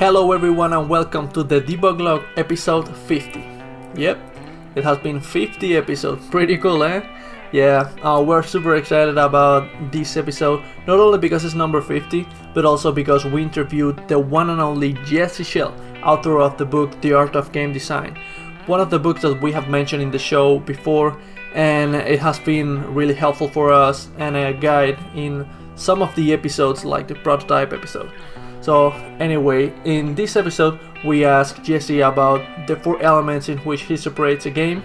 Hello, everyone, and welcome to the Debug Log episode 50. Yep, it has been 50 episodes. Pretty cool, eh? Yeah, uh, we're super excited about this episode, not only because it's number 50, but also because we interviewed the one and only Jesse Schell, author of the book The Art of Game Design. One of the books that we have mentioned in the show before, and it has been really helpful for us and a guide in some of the episodes, like the prototype episode. So, anyway, in this episode, we ask Jesse about the four elements in which he separates a game.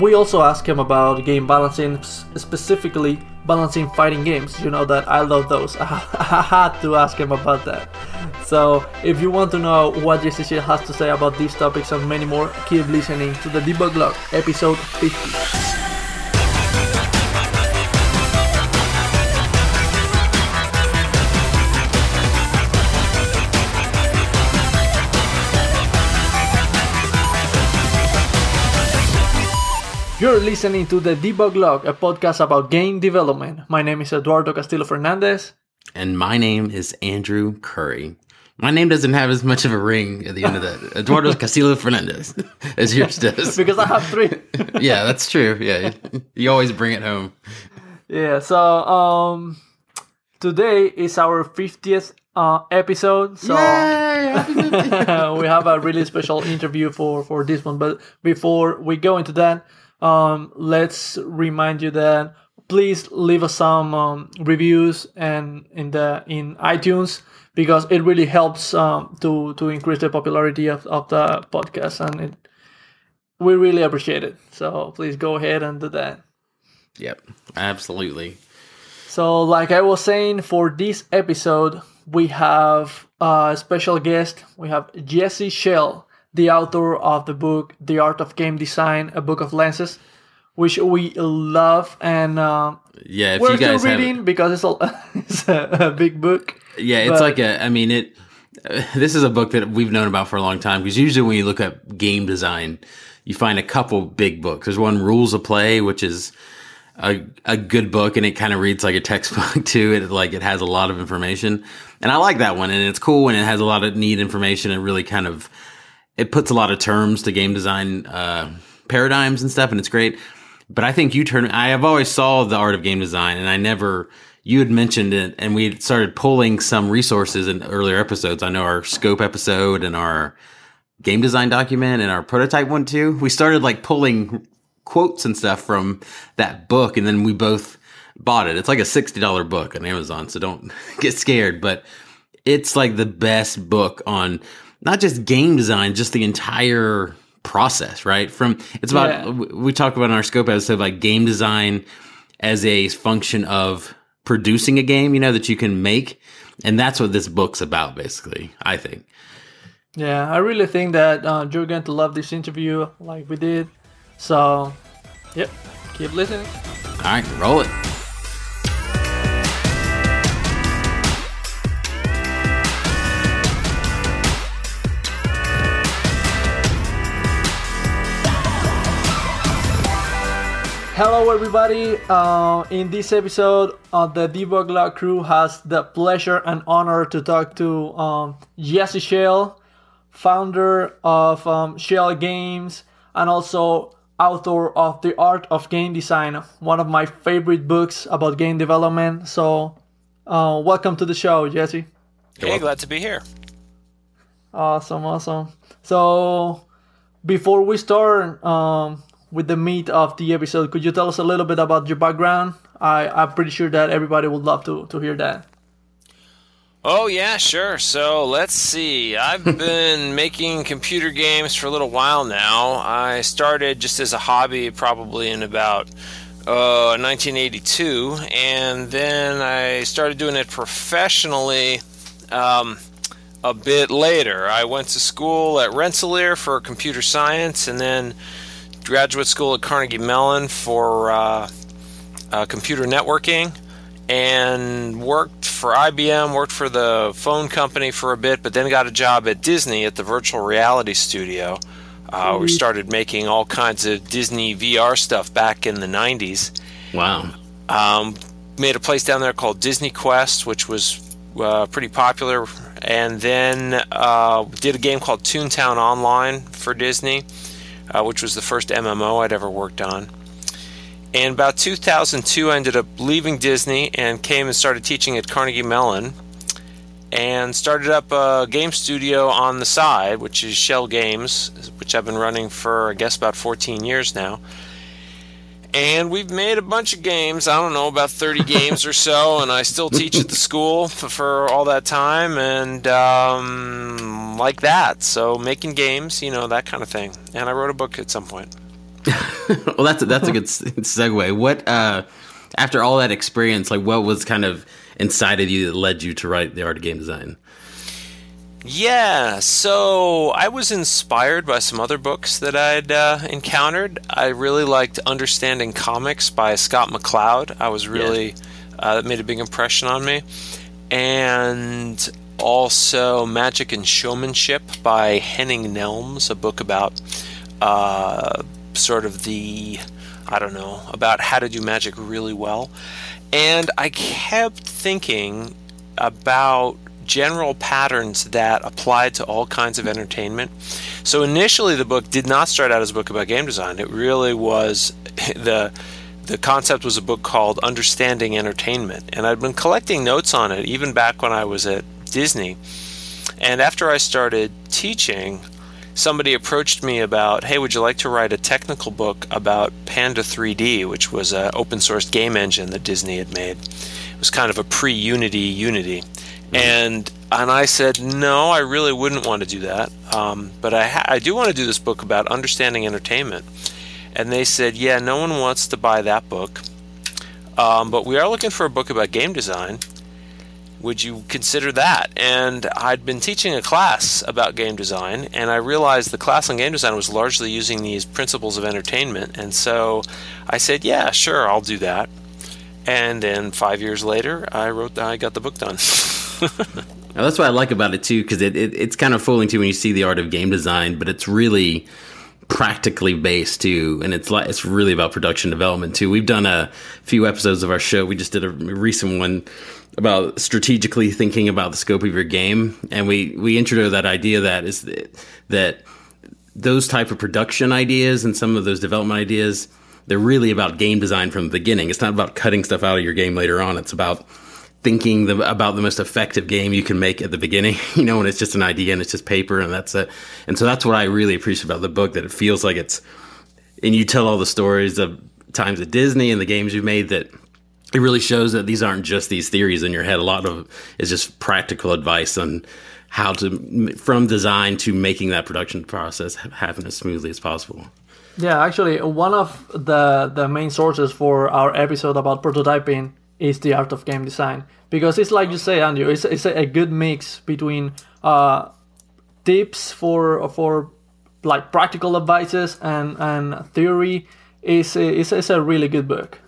We also ask him about game balancing, specifically balancing fighting games. You know that I love those. I had to ask him about that. So, if you want to know what Jesse has to say about these topics and many more, keep listening to the Debug Log, episode 50. You're listening to the Debug Log, a podcast about game development. My name is Eduardo Castillo Fernandez. And my name is Andrew Curry. My name doesn't have as much of a ring at the end of that. Eduardo Castillo Fernandez, as yours does. because I have three. yeah, that's true. Yeah, you always bring it home. Yeah, so um, today is our 50th uh, episode. So we have a really special interview for, for this one. But before we go into that, um, let's remind you that please leave us some um, reviews and in the in iTunes because it really helps um, to to increase the popularity of, of the podcast and it, we really appreciate it. So please go ahead and do that. Yep, absolutely. So, like I was saying, for this episode, we have a special guest. We have Jesse Schell the author of the book The Art of Game Design, a book of lenses, which we love and uh, yeah, if we're you guys still reading have because it's a, it's a, a big book. Yeah, it's but- like a. I mean, it. Uh, this is a book that we've known about for a long time because usually when you look at game design, you find a couple big books. There's one, Rules of Play, which is a a good book and it kind of reads like a textbook too. It like it has a lot of information, and I like that one. And it's cool and it has a lot of neat information. and really kind of it puts a lot of terms to game design uh, paradigms and stuff, and it's great. But I think you turn. I have always saw the art of game design, and I never. You had mentioned it, and we started pulling some resources in earlier episodes. I know our scope episode and our game design document and our prototype one too. We started like pulling quotes and stuff from that book, and then we both bought it. It's like a sixty dollar book on Amazon, so don't get scared. But it's like the best book on not just game design, just the entire process, right? From it's about Yeah. we talked about in our scope episode like game design as a function of producing a game, you know, that you can make. And that's what this book's about, basically, I think. Yeah, I really think that uh, you're going to love this interview like we did. So, yep, keep listening. All right, roll it. Hello, everybody. Uh, in this episode, uh, the Debug Log crew has the pleasure and honor to talk to um, Jesse Schell, founder of um, Schell Games and also author of The Art of Game Design, one of my favorite books about game development. So, uh, welcome to the show, Jesse. Hey, glad to be here. Awesome, awesome. So, before we start um, with the meat of the episode, could you tell us a little bit about your background? I, I'm pretty sure that everybody would love to, to hear that. Oh, yeah, sure. So let's see. I've been making computer games for a little while now. I started just as a hobby probably in about uh, 1982, and then I started doing it professionally um, a bit later. I went to school at Rensselaer for computer science, and then graduate school at Carnegie Mellon for uh, uh, computer networking and worked for IBM, worked for the phone company for a bit, but then got a job at Disney at the virtual reality studio. Uh, we started making all kinds of Disney VR stuff back in the 90s. Wow. Um, made a place down there called Disney Quest, which was uh, pretty popular and then uh, did a game called Toontown Online for Disney, uh, which was the first MMO I'd ever worked on. And about 2002, I ended up leaving Disney and came and started teaching at Carnegie Mellon and started up a game studio on the side, which is Schell Games, which I've been running for, I guess, about 14 years now. And we've made a bunch of games, I don't know, about 30 games or so, and I still teach at the school for, for all that time, and um, like that. So making games, you know, that kind of thing. And I wrote a book at some point. well, that's a, that's a good segue. What uh, after all that experience, like what was kind of inside of you that led you to write the art of game design? Yeah, so I was inspired by some other books that I'd uh, encountered. I really liked Understanding Comics by Scott McCloud. I was really yeah. uh, that made a big impression on me, and also Magic and Showmanship by Henning Nelms, a book about uh, sort of the I don't know about how to do magic really well. And I kept thinking about general patterns that applied to all kinds of entertainment. So initially, the book did not start out as a book about game design. It really was the the concept was a book called Understanding Entertainment, and I'd been collecting notes on it even back when I was at Disney. And after I started teaching, somebody approached me about, hey, would you like to write a technical book about Panda 3D, which was an open source game engine that Disney had made. It was kind of a pre Unity Unity. Mm-hmm. And and I said, no, I really wouldn't want to do that. Um, but I, ha- I do want to do this book about understanding entertainment. And they said, yeah, no one wants to buy that book. Um, but we are looking for a book about game design would you consider that? And I'd been teaching a class about game design, and I realized the class on game design was largely using these principles of entertainment. And so I said, yeah, sure, I'll do that. And then five years later, I wrote, I got the book done. now, that's what I like about it too, because it, it, it's kind of fooling too when you see the art of game design, but it's really practically based too and it's like it's really about production development too we've done a few episodes of our show we just did a recent one about strategically thinking about the scope of your game, and we we introduced that idea that is that, that those type of production ideas and some of those development ideas they're really about game design from the beginning. It's not about cutting stuff out of your game later on. It's about thinking the, about the most effective game you can make at the beginning. You know, when it's just an idea and it's just paper and that's it. And so that's what I really appreciate about the book that it feels like it's and you tell all the stories of times at Disney and the games you've made that it really shows that these aren't just these theories in your head. A lot of is just practical advice on how to, from design to making that production process happen as smoothly as possible. Yeah, actually, one of the the main sources for our episode about prototyping is the art of game design because it's like you say, Andrew, it's, it's a, good mix between uh, tips for for like practical advices and and theory. Is is is a really good book.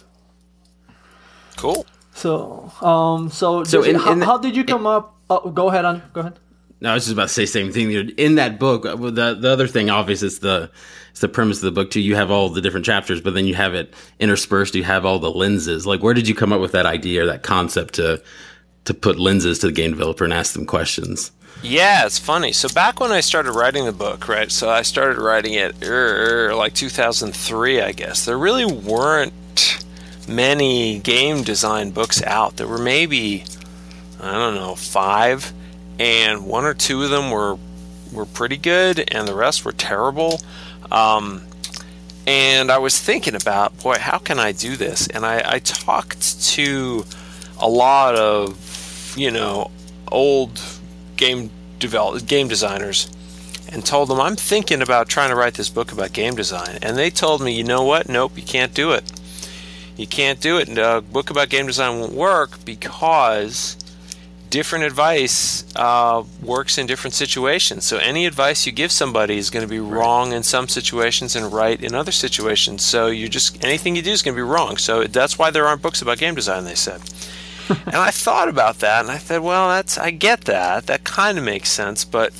Cool. So, um, so, so in, how, in the, how, did you come in, up? Oh, go ahead, on. Go ahead. No, I was just about to say same thing. In that book, uh, the the other thing, obviously, is the it's the premise of the book too. You have all the different chapters, but then you have it interspersed. You have all the lenses. Like, where did you come up with that idea or that concept to to put lenses to the game developer and ask them questions? Yeah, it's funny. So back when I started writing the book, right? So I started writing it er, like 2003, I guess. There really weren't many game design books out. There were maybe, I don't know, five, and one or two of them were were pretty good, and the rest were terrible. Um, and I was thinking about, boy, how can I do this? And I, I talked to a lot of, you know, old game develop game designers and told them I'm thinking about trying to write this book about game design. And they told me, you know what? Nope, you can't do it you can't do it. And a book about game design won't work because different advice uh, works in different situations. So any advice you give somebody is going to be wrong in some situations and right in other situations. So you just anything you do is going to be wrong. So that's why there aren't books about game design. They said. and I thought about that, and I said, well, that's I get that. That kind of makes sense, but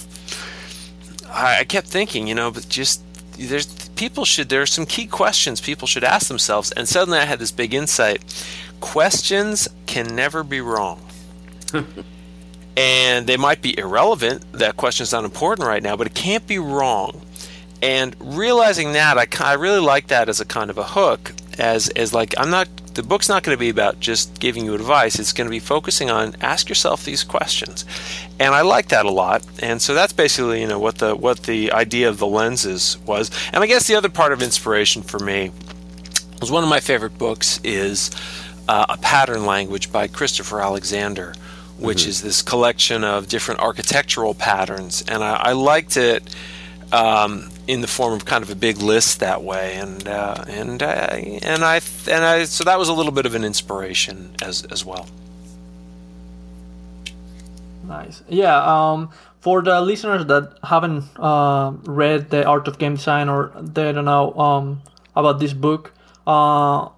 I, I kept thinking, you know, but just there's people should there are some key questions people should ask themselves and suddenly i had this big insight questions can never be wrong and they might be irrelevant. That question's not important right now, but it can't be wrong. And realizing that, I, I really like that as a kind of a hook, as as like I'm not the book's not going to be about just giving you advice. It's going to be focusing on ask yourself these questions, and I like that a lot. And so that's basically you know what the what the idea of the lenses was. And I guess the other part of inspiration for me was one of my favorite books is uh, a pattern language by Christopher Alexander, which mm-hmm. is this collection of different architectural patterns, and I, I liked it. Um, in the form of kind of a big list that way, and uh, and uh, and I and I so that was a little bit of an inspiration as as well. Nice, yeah. Um, for the listeners that haven't uh, read the Art of Game Design or they don't know um, about this book, uh,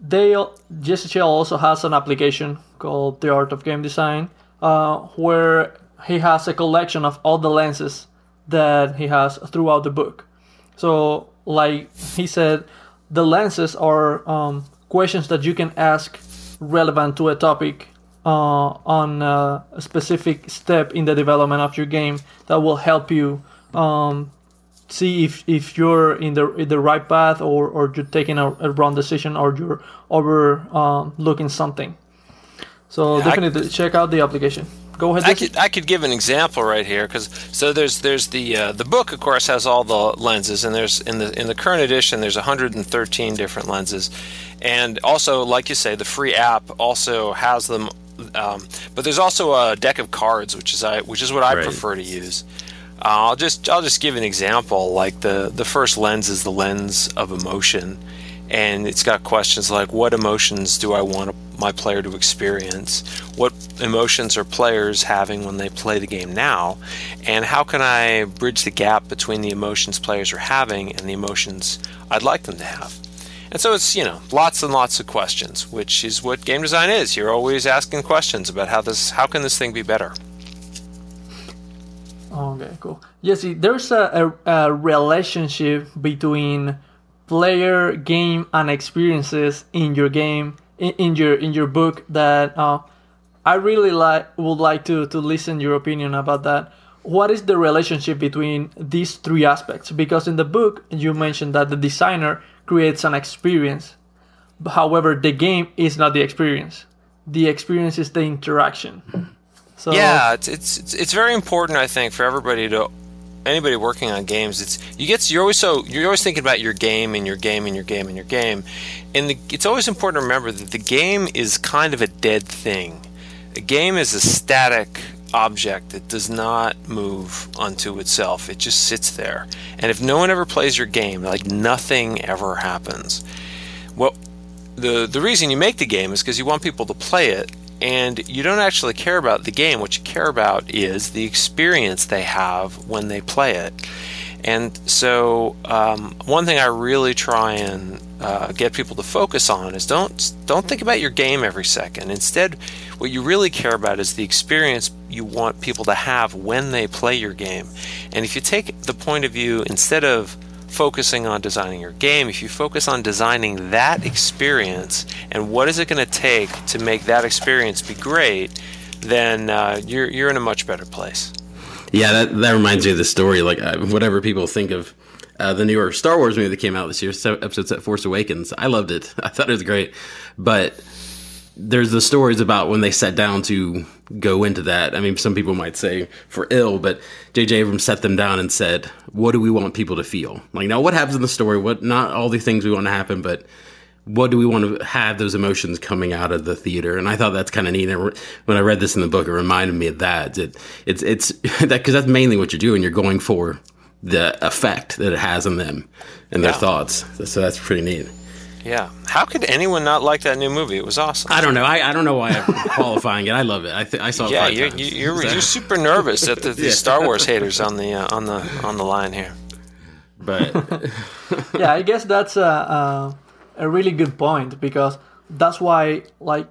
they Jesse Schell also has an application called The Art of Game Design, uh, where he has a collection of all the lenses that he has throughout the book. So, like he said, the lenses are um, questions that you can ask relevant to a topic uh, on a specific step in the development of your game that will help you um, see if, if you're in the in the right path or, or you're taking a, a wrong decision or you're overlooking um, something. So yeah, definitely I, check out the application go ahead. I could I could give an example right here because so there's there's the uh, the book of course has all the lenses and there's in the in the current edition there's 113 different lenses, and also like you say the free app also has them, um, but there's also a deck of cards which is I which is what I right. prefer to use. Uh, I'll just I'll just give an example like the the first lens is the lens of emotion and it's got questions like what emotions do I want my player to experience? What emotions are players having when they play the game now? And how can I bridge the gap between the emotions players are having and the emotions I'd like them to have? And so it's, you know, lots and lots of questions, which is what game design is. You're always asking questions about how this how can this thing be better? Okay, cool. Jesse, there's a, a, a relationship between player, game, and experiences in your game in, in your in your book that uh, I really like would like to to listen your opinion about that. What is the relationship between these three aspects? Because in the book you mentioned that the designer creates an experience. However, the game is not the experience. The experience is the interaction. So yeah, it's, it's it's very important I think for everybody to anybody working on games, it's you get you're always so you're always thinking about your game and your game and your game and your game, and the, it's always important to remember that the game is kind of a dead thing. A game is a static object that does not move unto itself. It just sits there. And if no one ever plays your game, like nothing ever happens. Well, the the reason you make the game is because you want people to play it and you don't actually care about the game. What you care about is the experience they have when they play it. And so, um, one thing I really try and uh, get people to focus on is don't don't think about your game every second. Instead, what you really care about is the experience you want people to have when they play your game. And if you take the point of view instead of focusing on designing your game, if you focus on designing that experience and what is it going to take to make that experience be great, then uh, you're you're in a much better place. Yeah, that that reminds me of the story. Like uh, whatever people think of uh, the newer Star Wars movie that came out this year, episode Force Awakens. I loved it. I thought it was great, but there's the stories about when they sat down to go into that. I mean, some people might say for ill, but J.J. Abrams set them down and said, "What do we want people to feel? Like now, what happens in the story? What not all the things we want to happen, but what do we want to have those emotions coming out of the theater?" And I thought that's kind of neat. And when I read this in the book, it reminded me of that. It, it's it's that because that's mainly what you're doing. You're going for the effect that it has on them and their yeah. thoughts. So that's pretty neat. Yeah. How could anyone not like that new movie? It was awesome. I don't know. I, I don't know why I'm qualifying it. I love it. I, th- I saw it. Yeah, you're, you're, you're, super nervous at the, the yeah. Star Wars haters on the uh, on the on the line here. But yeah, I guess that's a, a a really good point because that's why like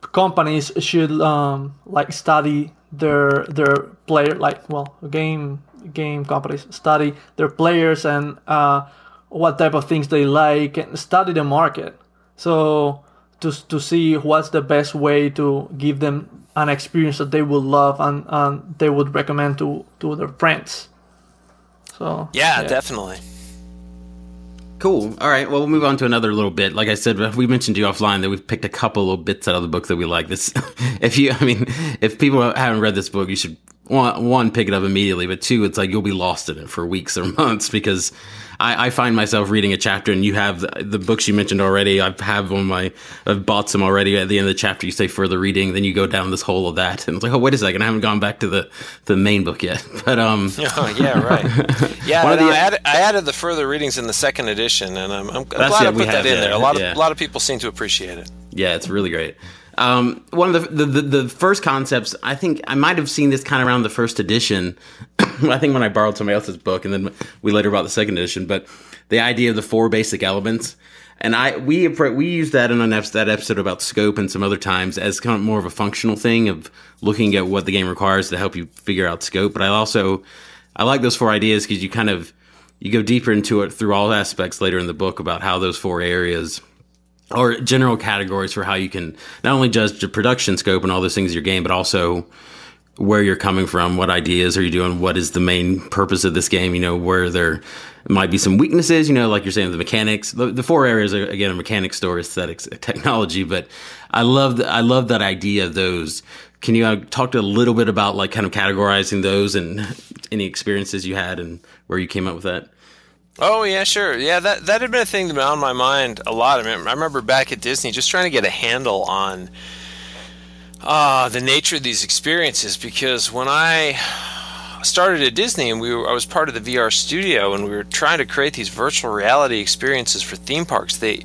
companies should um, like study their their player like well game game companies study their players and uh, what type of things they like and study the market so to, to see what's the best way to give them an experience that they would love and, and they would recommend to to their friends. So yeah, yeah. definitely. Cool. All right. Well, we'll move on to another little bit. Like I said, uh, we mentioned you offline that we've picked a couple little bits out of the book that we like. This, if you, I mean, if people haven't read this book, you should one, one pick it up immediately, but two, it's like you'll be lost in it for weeks or months because I, I find myself reading a chapter, and you have the, the, books you mentioned already. I have on my, I've bought some already. At the end of the chapter, you say further reading, then you go down this hole of that, and it's like, oh, wait a second, I haven't gone back to the the main book yet. But um, oh, yeah, right, yeah. the, I, added, I added the further readings in the second edition, and I'm, I'm glad I put that in there. A lot of yeah. a lot of people seem to appreciate it. Yeah, it's really great. Um, one of the, the, the first concepts, I think I might have seen this kind of around the first edition. I think when I borrowed somebody else's book, and then we later bought the second edition. But the idea of the four basic elements, and I we we used that in an episode, that episode about scope and some other times as kind of more of a functional thing of looking at what the game requires to help you figure out scope. But I also I like those four ideas because you kind of you go deeper into it through all aspects later in the book about how those four areas or general categories for how you can not only judge the production scope and all those things of your game, but also where you're coming from, what ideas are you doing, what is the main purpose of this game, you know, where there might be some weaknesses, you know, like you're saying, the mechanics. The, the four areas are again a mechanics, story, aesthetics, technology. But I love I love that idea of those. Can you uh, talk to a little bit about like kind of categorizing those and any experiences you had and where you came up with that? Oh yeah, sure. Yeah, that that had been a thing that been on my mind a lot. I, mean, I remember back at Disney just trying to get a handle on uh, the nature of these experiences because when I started at Disney and we were, I was part of the VR studio and we were trying to create these virtual reality experiences for theme parks. They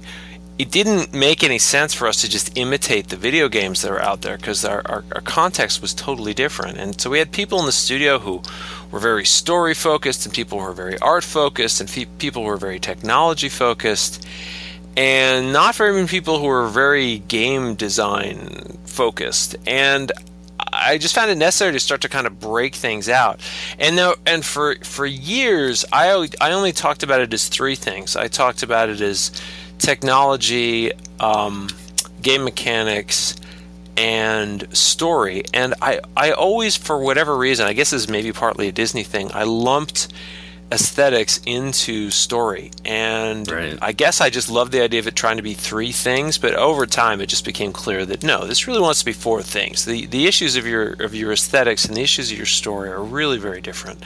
it didn't make any sense for us to just imitate the video games that were out there because our, our, our, context was totally different. And so we had people in the studio who were very story focused, and people who were very art focused, and fe- people who were very technology focused, and not very many people who were very game design focused. And I just found it necessary to start to kind of break things out. And now, and for for years, I I only talked about it as three things. I talked about it as technology, um, game mechanics, and story. And I, I always, for whatever reason, I guess this is maybe partly a Disney thing, I lumped aesthetics into story. And right. I guess I just love the idea of it trying to be three things, but over time it just became clear that no, this really wants to be four things. The the issues of your of your aesthetics and the issues of your story are really very different.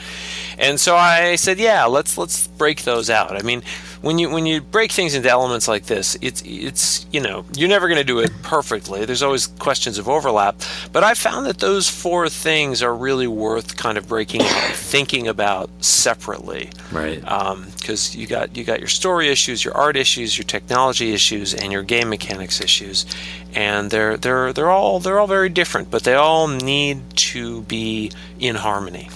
And so I said, yeah, let's let's break those out. I mean, when you when you break things into elements like this, it's it's you know, you're never going to do it perfectly. There's always questions of overlap, but I found that those four things are really worth kind of breaking thinking about separately Right. Because um, you got you got your story issues, your art issues, your technology issues, and your game mechanics issues, and they're they're they're all they're all very different, but they all need to be in harmony.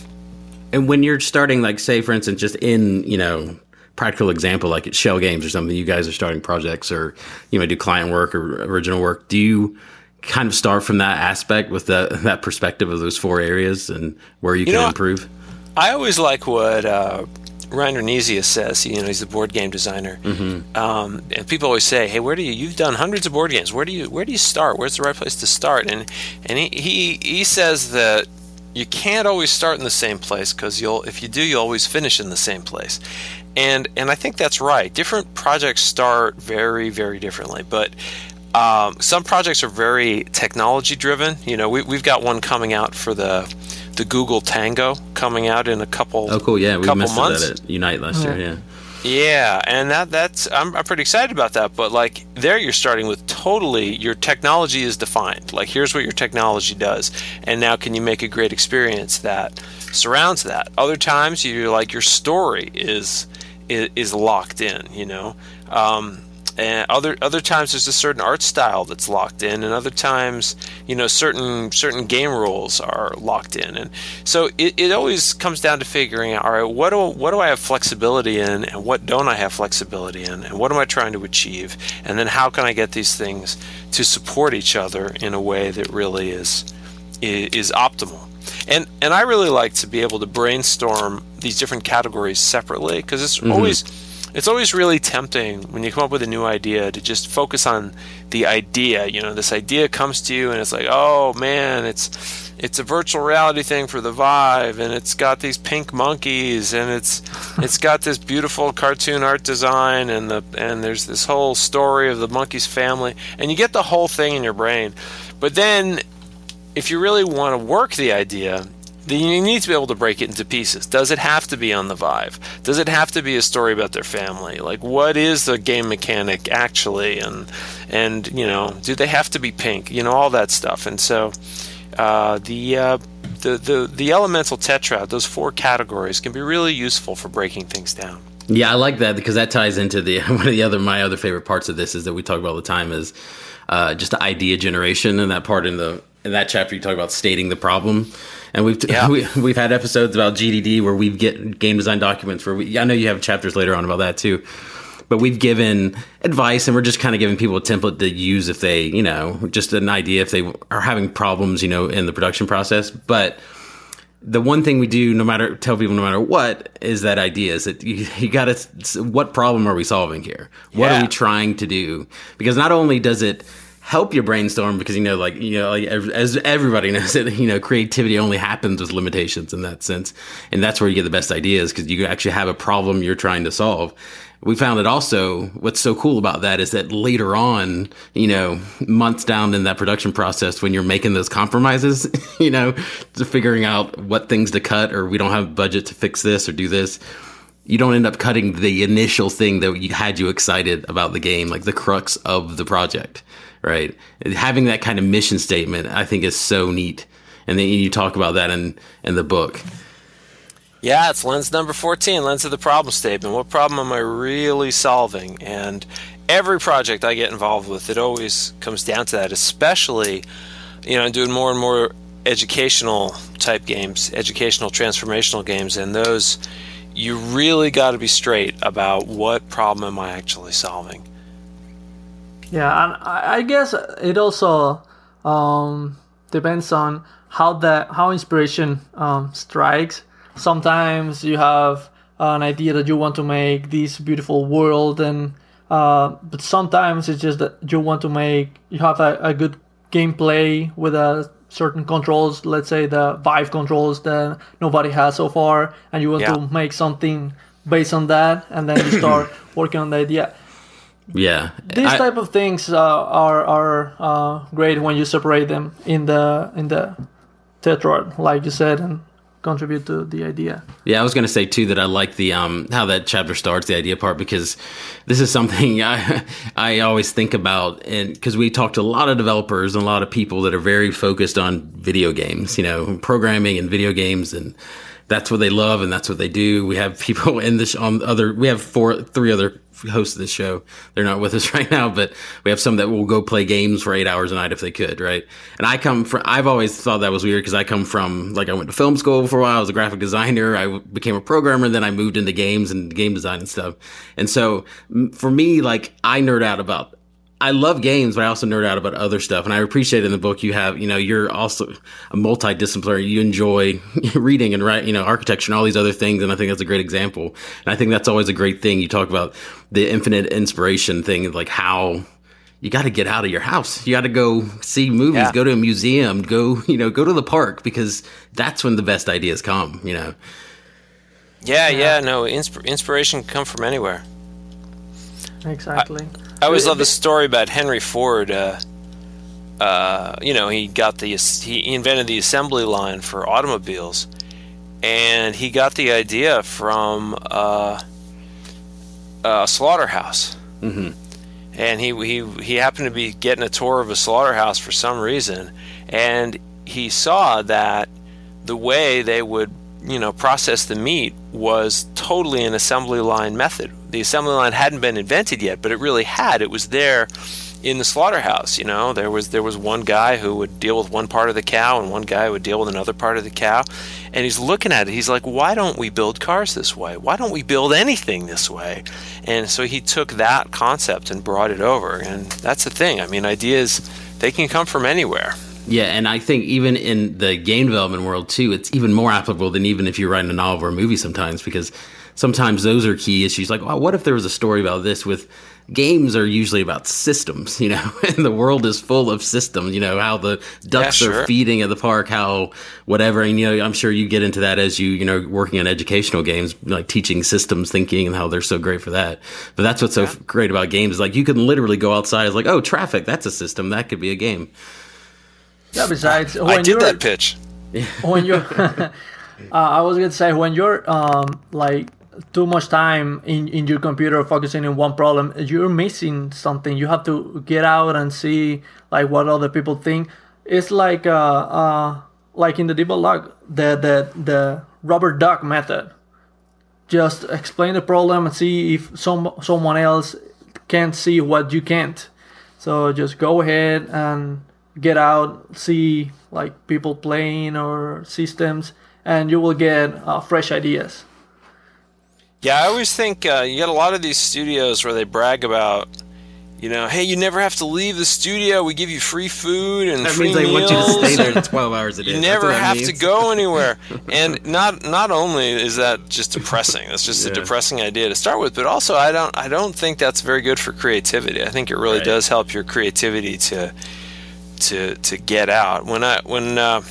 And when you're starting, like say for instance, just in you know practical example like at Schell Games or something, you guys are starting projects or you know do client work or original work. Do you kind of start from that aspect with the, that perspective of those four areas and where you, you can know, improve? I always like what uh, Reiner Knizia says. You know, he's the board game designer, mm-hmm. um, and people always say, "Hey, where do you? You've done hundreds of board games. Where do you? Where do you start? Where's the right place to start?" And and he he, he says that you can't always start in the same place because you'll if you do, you'll always finish in the same place. And and I think that's right. Different projects start very very differently, but um, some projects are very technology driven. You know, we, we've got one coming out for the the Google Tango coming out in a couple. Oh, cool! Yeah, we missed months. that at Unite last year. Yeah. Yeah, and that that's I'm, I'm pretty excited about that. But like there, you're starting with totally your technology is defined. Like here's what your technology does, and now can you make a great experience that surrounds that? Other times, you're like your story is is, locked in. You know. Um, and other other times there's a certain art style that's locked in and other times you know certain certain game rules are locked in and so it, it always comes down to figuring out all right what do what do I have flexibility in and what don't I have flexibility in and what am I trying to achieve and then how can I get these things to support each other in a way that really is is, is optimal and and I really like to be able to brainstorm these different categories separately because it's mm-hmm. always it's always really tempting when you come up with a new idea to just focus on the idea. You know, this idea comes to you and it's like, oh man, it's it's a virtual reality thing for the Vive, and it's got these pink monkeys, and it's it's got this beautiful cartoon art design, and the and there's this whole story of the monkey's family, and you get the whole thing in your brain. But then, if you really want to work the idea, then you need to be able to break it into pieces. Does it have to be on the Vive? Does it have to be a story about their family? Like, what is the game mechanic actually? And and you know, do they have to be pink? You know, all that stuff. And so uh, the, uh, the the the elemental tetrad, those four categories, can be really useful for breaking things down. Yeah, I like that because that ties into the one of the other my other favorite parts of this is that we talk about all the time is uh, just the idea generation and that part in the in that chapter you talk about stating the problem and we've yeah. we, have had episodes about GDD where we get game design documents where we I know you have chapters later on about that too but we've given advice and we're just kind of giving people a template to use if they, you know, just an idea if they are having problems, you know, in the production process. But the one thing we do, no matter tell people, no matter what, is that idea is that you, you got to. What problem are we solving here? What yeah. are we trying to do? Because not only does it help your brainstorm, because you know, like you know, like, as everybody knows, that you know, creativity only happens with limitations in that sense, and that's where you get the best ideas because you actually have a problem you're trying to solve. We found that also what's so cool about that is that later on, you know, months down in that production process, when you're making those compromises, you know, to figuring out what things to cut or we don't have budget to fix this or do this, you don't end up cutting the initial thing that you had you excited about the game, like the crux of the project, right? Having that kind of mission statement, I think is so neat. And then you talk about that in, in the book. Yeah, it's lens number 14, lens of the problem statement. What problem am I really solving? And every project I get involved with, it always comes down to that, especially, you know, I'm doing more and more educational type games, educational transformational games, and those you really got to be straight about what problem am I actually solving. Yeah, and I guess it also um, depends on how that how inspiration um, strikes sometimes you have an idea that you want to make this beautiful world and uh, but sometimes it's just that you want to make you have a, a good gameplay with a certain controls let's say the Vive controls that nobody has so far and you want yeah. to make something based on that and then you start working on the idea yeah these I, type of things uh, are are uh, great when you separate them in the in the tetrad like you said and contribute to the idea. Yeah, I was going to say too that I like the um how that chapter starts, the idea part, because this is something I I always think about, and because we talk to a lot of developers and a lot of people that are very focused on video games, you know, programming and video games and that's what they love and that's what they do. We have people in this on other. We have four, three other hosts of this show. They're not with us right now, but we have some that will go play games for eight hours a night if they could, right? And I come from. I've always thought that was weird because I come from like I went to film school for a while. I was a graphic designer. I became a programmer. Then I moved into games and game design and stuff. And so for me, like I nerd out about I love games, but I also nerd out about other stuff. And I appreciate in the book you have, you know, you're also a multidisciplinary. You enjoy reading and write, you know, architecture and all these other things. And I think that's a great example. And I think that's always a great thing. You talk about the infinite inspiration thing, like how you got to get out of your house. You got to go see movies, yeah. go to a museum, go, you know, go to the park because that's when the best ideas come, you know. Yeah, yeah, no, insp- inspiration can come from anywhere. Exactly. I- I always love the story about Henry Ford. Uh, uh, you know, he got the he invented the assembly line for automobiles, and he got the idea from uh, a slaughterhouse. Mm-hmm. And he he he happened to be getting a tour of a slaughterhouse for some reason, and he saw that the way they would you know process the meat was totally an assembly line method the assembly line hadn't been invented yet, but it really had. It was there in the slaughterhouse. You know, there was there was one guy who would deal with one part of the cow, and one guy would deal with another part of the cow. And he's looking at it. He's like, "Why don't we build cars this way? Why don't we build anything this way?" And so he took that concept and brought it over. And that's the thing. I mean, ideas they can come from anywhere. Yeah, and I think even in the game development world too, it's even more applicable than even if you're writing a novel or a movie sometimes because sometimes those are key issues. Like, well, what if there was a story about this with games are usually about systems, you know, and the world is full of systems, you know, how the ducks Yeah, sure. are feeding at the park, how whatever. And, you know, I'm sure you get into that as you, you know, working on educational games, like teaching systems thinking and how they're so great for that. But that's what's so great about games is like you can literally go outside, it's like, oh, traffic, that's a system. That could be a game. Yeah. Besides, I when did you're that pitch. when you're, uh, I was gonna say when you're um like too much time in in your computer focusing on one problem, you're missing something. You have to get out and see like what other people think. It's like uh uh like in the debug the the the rubber duck method. Just explain the problem and see if some someone else can't see what you can't. So just go ahead and get out, see like people playing or systems, and you will get uh, fresh ideas. Yeah, I always think uh, you get a lot of these studios where they brag about, you know, hey, you never have to leave the studio. We give you free food and That free means they want you to meals. stay there 12 hours a day. You never have to go anywhere. and not not only is that just depressing, that's just a depressing idea to start with, but also I don't I don't think that's very good for creativity. I think it really Right. does help your creativity to to to get out. When I when uh,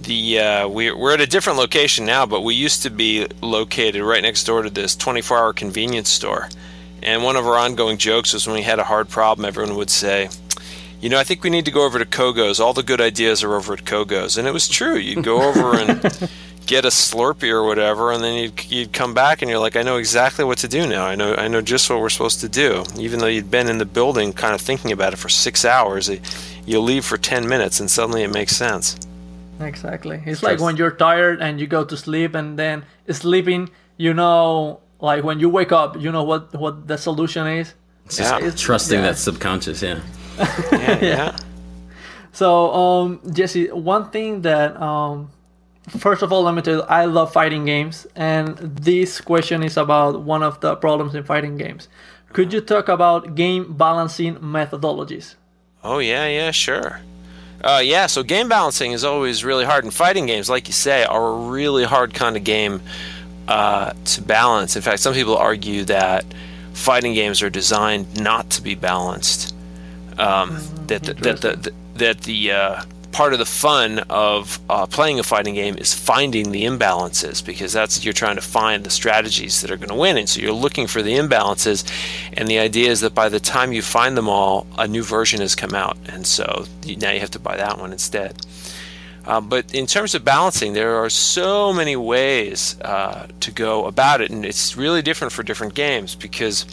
the uh, we, we're at a different location now, but we used to be located right next door to this 24-hour convenience store. And one of our ongoing jokes was when we had a hard problem, everyone would say, "You know, I think we need to go over to Kogo's. All the good ideas are over at Kogo's." And it was true. You'd go over and get a Slurpee or whatever, and then you'd, you'd come back and you're like, "I know exactly what to do now. I know I know just what we're supposed to do." Even though you'd been in the building, kind of thinking about it for six hours, you leave for 10 minutes, and suddenly it makes sense. Exactly. It's like when you're tired and you go to sleep, and then sleeping, you know, like when you wake up, you know what what the solution is. It's just Yeah. trusting yeah. that subconscious, yeah. Yeah, yeah. So, um, Jesse, one thing that, um, first of all, let me tell you, I love fighting games, and this question is about one of the problems in fighting games. Could you talk about game balancing methodologies? Oh yeah, yeah, sure. Uh, yeah, so game balancing is always really hard, and fighting games, like you say, are a really hard kind of game uh, to balance. In fact, some people argue that fighting games are designed not to be balanced. Um, that the, that the, that the uh, part of the fun of uh, playing a fighting game is finding the imbalances because that's you're trying to find the strategies that are going to win, and so you're looking for the imbalances. And the idea is that by the time you find them all, a new version has come out, and so you- now you have to buy that one instead. Uh, but in terms of balancing, there are so many ways uh, to go about it, and it's really different for different games because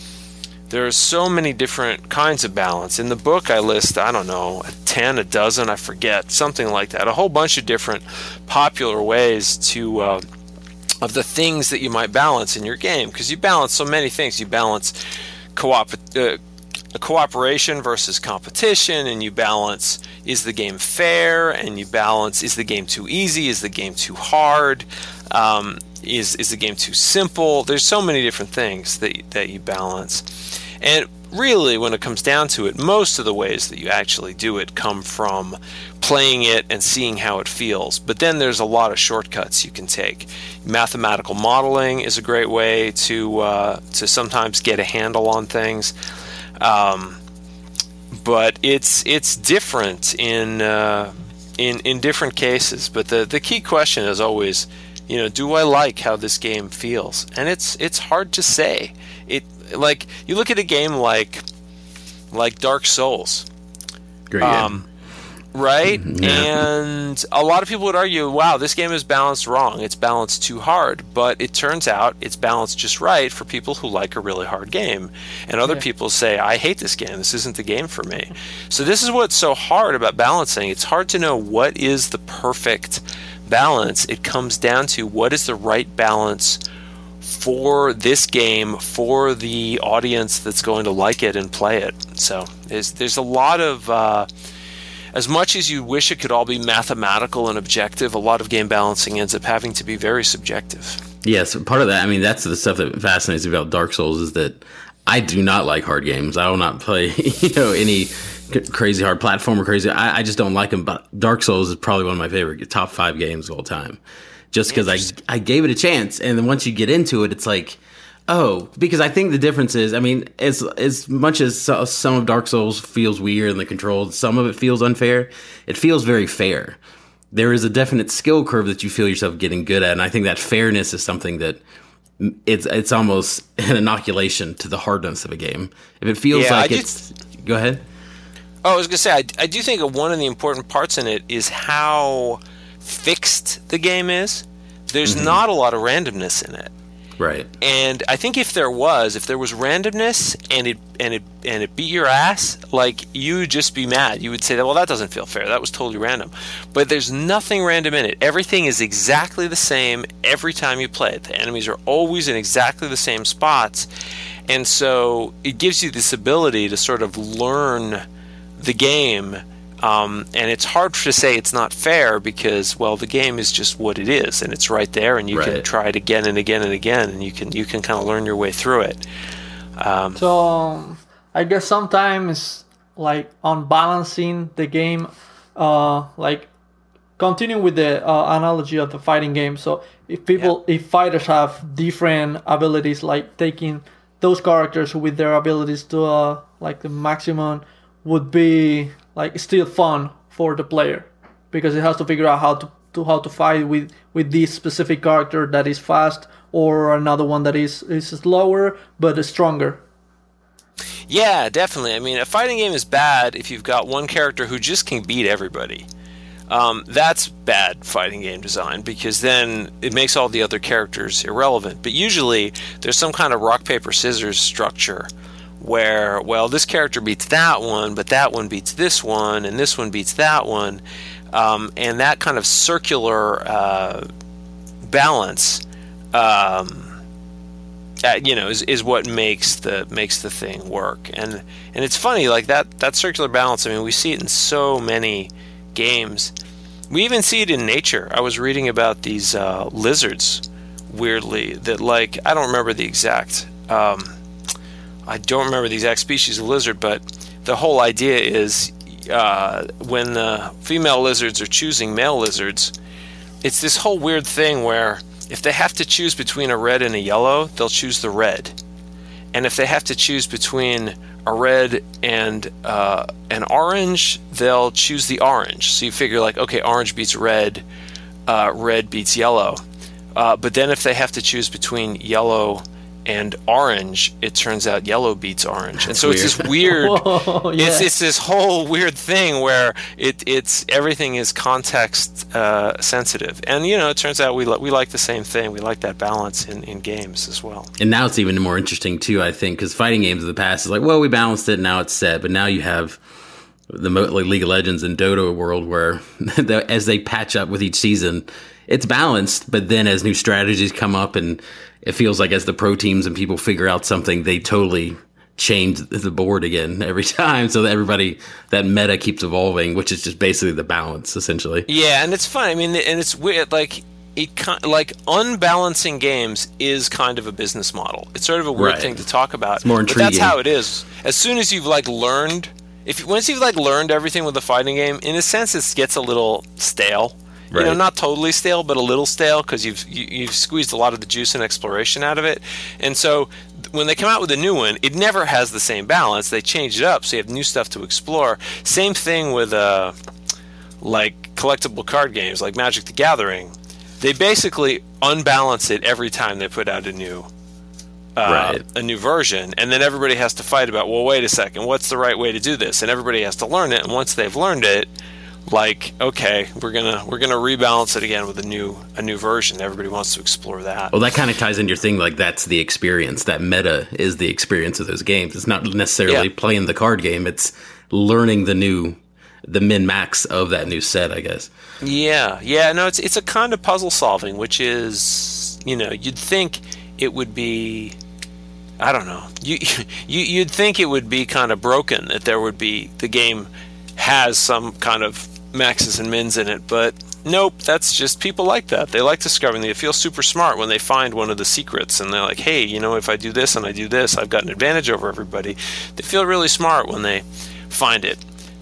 there are so many different kinds of balance. In the book, I list, I don't know, a 10, a dozen, I forget, something like that, a whole bunch of different popular ways to. Uh, of the things that you might balance in your game, because you balance so many things. You balance uh, cooperation versus competition, and you balance is the game fair, and you balance is the game too easy, is the game too hard, um, is is the game too simple. There's so many different things that that you balance, and really, when it comes down to it, most of the ways that you actually do it come from playing it and seeing how it feels. But then there's a lot of shortcuts you can take. Mathematical modeling is a great way to uh, to sometimes get a handle on things. Um, but it's it's different in uh, in in different cases. But the the key question is always, you know, do I like how this game feels? And it's it's hard to say. It like you look at a game like like Dark Souls, Great. um, right? And a lot of people would argue, wow, this game is balanced wrong. It's balanced too hard. But it turns out it's balanced just right for people who like a really hard game. And other Yeah. people say, I hate this game. This isn't the game for me. So this is what's so hard about balancing. It's hard to know what is the perfect balance. It comes down to what is the right balance for this game for the audience that's going to like it and play it. So there's there's a lot of uh, as much as you wish it could all be mathematical and objective, a lot of game balancing ends up having to be very subjective. Yes, part of that. I mean, that's the stuff that fascinates me about Dark Souls is that I do not like hard games. I will not play, you know, any c- crazy hard platform or crazy. I, I just don't like them. But Dark Souls is probably one of my favorite top five games of all time. Just because I I gave it a chance, and then once you get into it, it's like. Oh, because I think the difference is, I mean, as as much as so- some of Dark Souls feels weird and the controls, some of it feels unfair. It feels very fair. There is a definite skill curve that you feel yourself getting good at, and I think that fairness is something that it's it's almost an inoculation to the hardness of a game. If it feels Yeah, I like just- it's, go ahead. Oh, I was gonna say, I, I do think one of the important parts in it is how fixed the game is. There's Mm-hmm. not a lot of randomness in it, Right. and I think if there was, if there was randomness and it and it and it beat your ass, like you would just be mad. You would say that, well, that doesn't feel fair. That was totally random. But there's nothing random in it. Everything is exactly the same every time you play it. The enemies are always in exactly the same spots, and so it gives you this ability to sort of learn the game. Um, and it's hard to say it's not fair because, well, the game is just what it is, and it's right there, and you can try it again and again and again, and you can you can kind of learn your way through it. So um, I guess sometimes like on balancing the game, uh, like continuing with the uh, analogy of the fighting game. So if people, if fighters have different abilities, like taking those characters with their abilities to uh, like the maximum, would be like it's still fun for the player because it has to figure out how to, to how to fight with with this specific character that is fast or another one that is is slower but stronger. Yeah, definitely. I mean, a fighting game is bad if you've got one character who just can beat everybody. Um, that's bad fighting game design because then it makes all the other characters irrelevant. But usually there's some kind of rock, paper, scissors structure where, well, this character beats that one, but that one beats this one, and this one beats that one. Um, and that kind of circular uh, balance. Um, uh, you know, is, is what makes the makes the thing work. And and it's funny, like that that circular balance. I mean, we see it in so many games. We even see it in nature. I was reading about these uh, lizards, weirdly, that like I don't remember the exact. Um, I don't remember the exact species of lizard, but the whole idea is uh, when the female lizards are choosing male lizards, it's this whole weird thing where if they have to choose between a red and a yellow, they'll choose the red. And if they have to choose between a red and uh, an orange, they'll choose the orange. So you figure like, okay, orange beats red, uh, red beats yellow. Uh, but then if they have to choose between yellow and orange, it turns out yellow beats orange. And so it's this weird Whoa, yeah. it's it's this whole weird thing where it it's everything is context uh, sensitive, and you know it turns out we li- we like the same thing. We like that balance in, in games as well. And now it's even more interesting too, I think, because fighting games of the past is like, well, we balanced it, now it's set. But now you have the mo- like League of Legends and Dota world where, the, as they patch up with each season, it's balanced. But then as new strategies come up, and it feels like as the pro teams and people figure out something, they totally change the board again every time, so that everybody that meta keeps evolving, which is just basically the balance essentially. Yeah, and it's fun. I mean, and it's weird. Like it, like unbalancing games is kind of a business model. It's sort of a weird Right. thing to talk about. it's more intriguing. But that's how it is. As soon as you've like learned, if once you've like learned everything with a fighting game, in a sense, it gets a little stale. You know, not totally stale, but a little stale because you've you, you've squeezed a lot of the juice and exploration out of it. And so when they come out with a new one, it never has the same balance. They change it up, so you have new stuff to explore. Same thing with uh, like collectible card games like Magic the Gathering. They basically unbalance it every time they put out a new uh, Right. a new version, and then everybody has to fight about. Well, wait a second, what's the right way to do this? And everybody has to learn it. And once they've learned it, like okay, we're gonna we're gonna rebalance it again with a new a new version. Everybody wants to explore that. Well, that kind of ties into your thing. Like that's the experience. That meta is the experience of those games. It's not necessarily Yeah. playing the card game. It's learning the new, the min max of that new set. I guess. Yeah, yeah, no, it's it's a kind of puzzle solving, which is you know you'd think it would be, I don't know, you you you'd think it would be kind of broken that there would be the game has some kind of maxes and mins in it, but nope, that's just people like that. They like discovering. They feel super smart when they find one of the secrets, and they're like, hey, you know, if I do this and I do this, I've got an advantage over everybody. They feel really smart when they find it.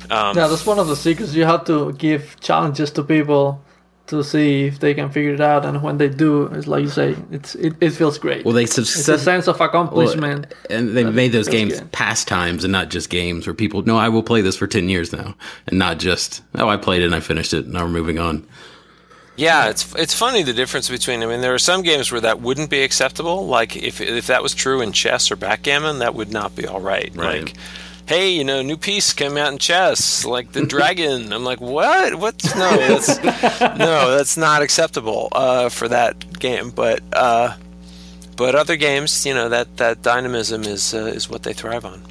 Um, Yeah, that's one of the secrets. You have to give challenges to people to see if they can figure it out. And when they do, it's like you say, it's it, it feels great. Well, they it's a sense of accomplishment. and they made those games good. pastimes and not just games where people no, I will play this for ten years now, and not just oh, I played it and I finished it, now we're moving on. Yeah, it's it's funny the difference between. I mean, there are some games where that wouldn't be acceptable. Like if if that was true in chess or backgammon, that would not be all right. Right. Like, hey, you know, new piece came out in chess, like the dragon. I'm like, what? What? No, that's no, that's not acceptable uh, for that game. But uh, but other games, you know, that that dynamism is uh, is what they thrive on.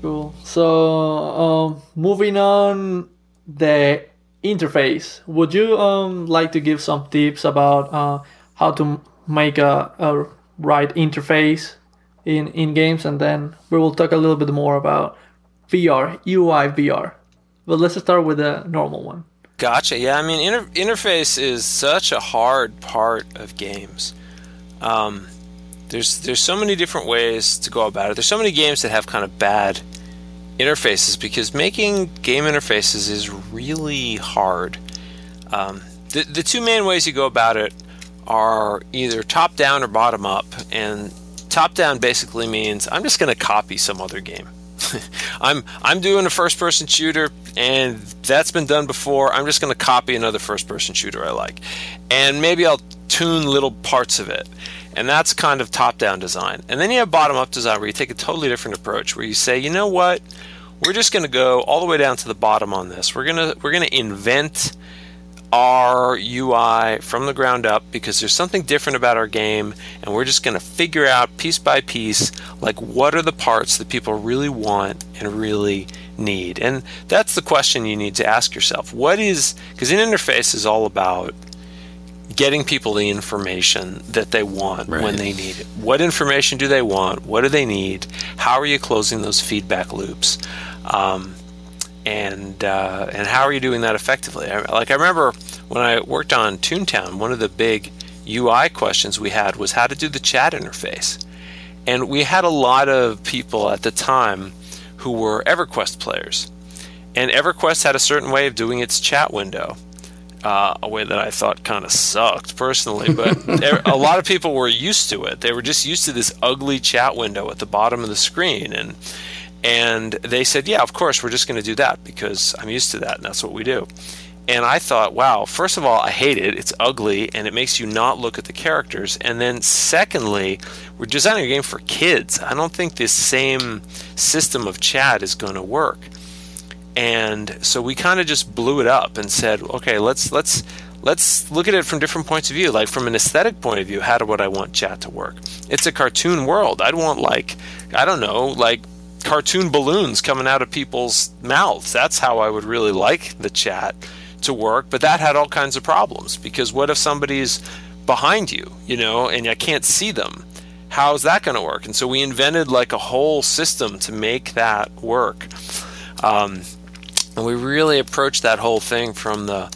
Cool. So, um, moving on, the interface. Would you um like to give some tips about uh, how to make a, a right interface in in games, and then we will talk a little bit more about VR, UI VR. But let's start with the normal one. Gotcha. Yeah, I mean, inter- interface is such a hard part of games. Um, there's there's so many different ways to go about it. There's so many games that have kind of bad interfaces because making game interfaces is really hard. Um, the the two main ways you go about it are either top down or bottom up, and top down basically means I'm just going to copy some other game. I'm I'm doing a first person shooter and that's been done before. I'm just going to copy another first person shooter I like. And maybe I'll tune little parts of it. And that's kind of top down design. And then you have bottom up design where you take a totally different approach where you say, "You know what? We're just going to go all the way down to the bottom on this. We're going to we're going to invent our UI from the ground up because there's something different about our game, and we're just going to figure out piece by piece, like what are the parts that people really want and really need. And that's the question you need to ask yourself. What is, because an interface is all about getting people the information that they want Right. when they need it. What information do they want? What do they need? How are you closing those feedback loops? Um, and uh, and how are you doing that effectively? I, like I remember when I worked on Toontown, one of the big UI questions we had was how to do the chat interface, and we had a lot of people at the time who were EverQuest players, and EverQuest had a certain way of doing its chat window. Uh, a way that I thought kind of sucked personally, but a lot of people were used to it. They were just used to this ugly chat window at the bottom of the screen, and and they said, Yeah, of course, we're just going to do that because I'm used to that and that's what we do. And I thought, wow, first of all, I hate it. It's ugly and it makes you not look at the characters. And then, secondly, we're designing a game for kids. I don't think this same system of chat is going to work. And so we kind of just blew it up and said, okay, let's let's let's look at it from different points of view. Like from an aesthetic point of view, how do would I want chat to work? It's a cartoon world. I'd want like I don't know, like cartoon balloons coming out of people's mouths. That's how I would really like the chat to work. But that had all kinds of problems because what if somebody's behind you, you know, and I can't see them? How's that going to work? And so we invented like a whole system to make that work. Um, and we really approached that whole thing from the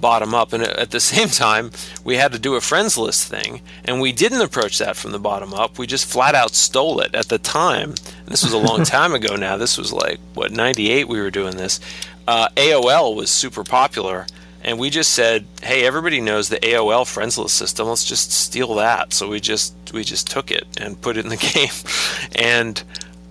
bottom up. And at the same time, we had to do a friends list thing. And we didn't approach that from the bottom up. We just flat out stole it at the time. And this was a long time ago now. This was like, what, 98 we were doing this. Uh, AOL was super popular. And we just said, "Hey, everybody knows the AOL friends list system. Let's just steal that." So we just we just took it and put it in the game, and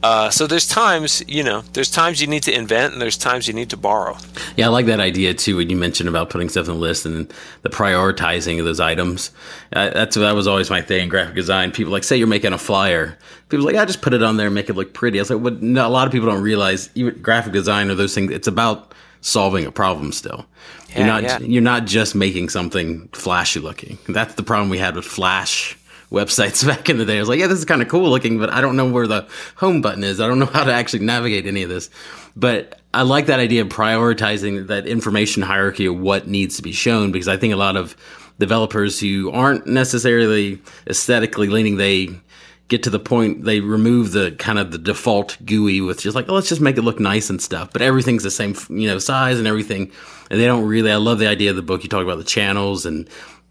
uh, so there's times you know there's times you need to invent and there's times you need to borrow. Yeah, I like that idea too. When you mentioned about putting stuff on the list and the prioritizing of those items, uh, that's that was always my thing. in Graphic design. People like say you're making a flyer. People like, I just put it on there and make it look pretty. I was like, what? No, a lot of people don't realize even graphic design or those things. It's about solving a problem still. Yeah, you're not yeah. you're not just making something flashy looking. That's the problem we had with Flash websites back in the day. I was like, yeah, this is kind of cool looking, but I don't know where the home button is. I don't know how to actually navigate any of this. But I like that idea of prioritizing that information hierarchy of what needs to be shown because I think a lot of developers who aren't necessarily aesthetically leaning, they get to the point they remove the kind of the default GUI with just like, oh, let's just make it look nice and stuff. But everything's the same, you know, size and everything. And they don't really, I love the idea of the book. You talk about the channels and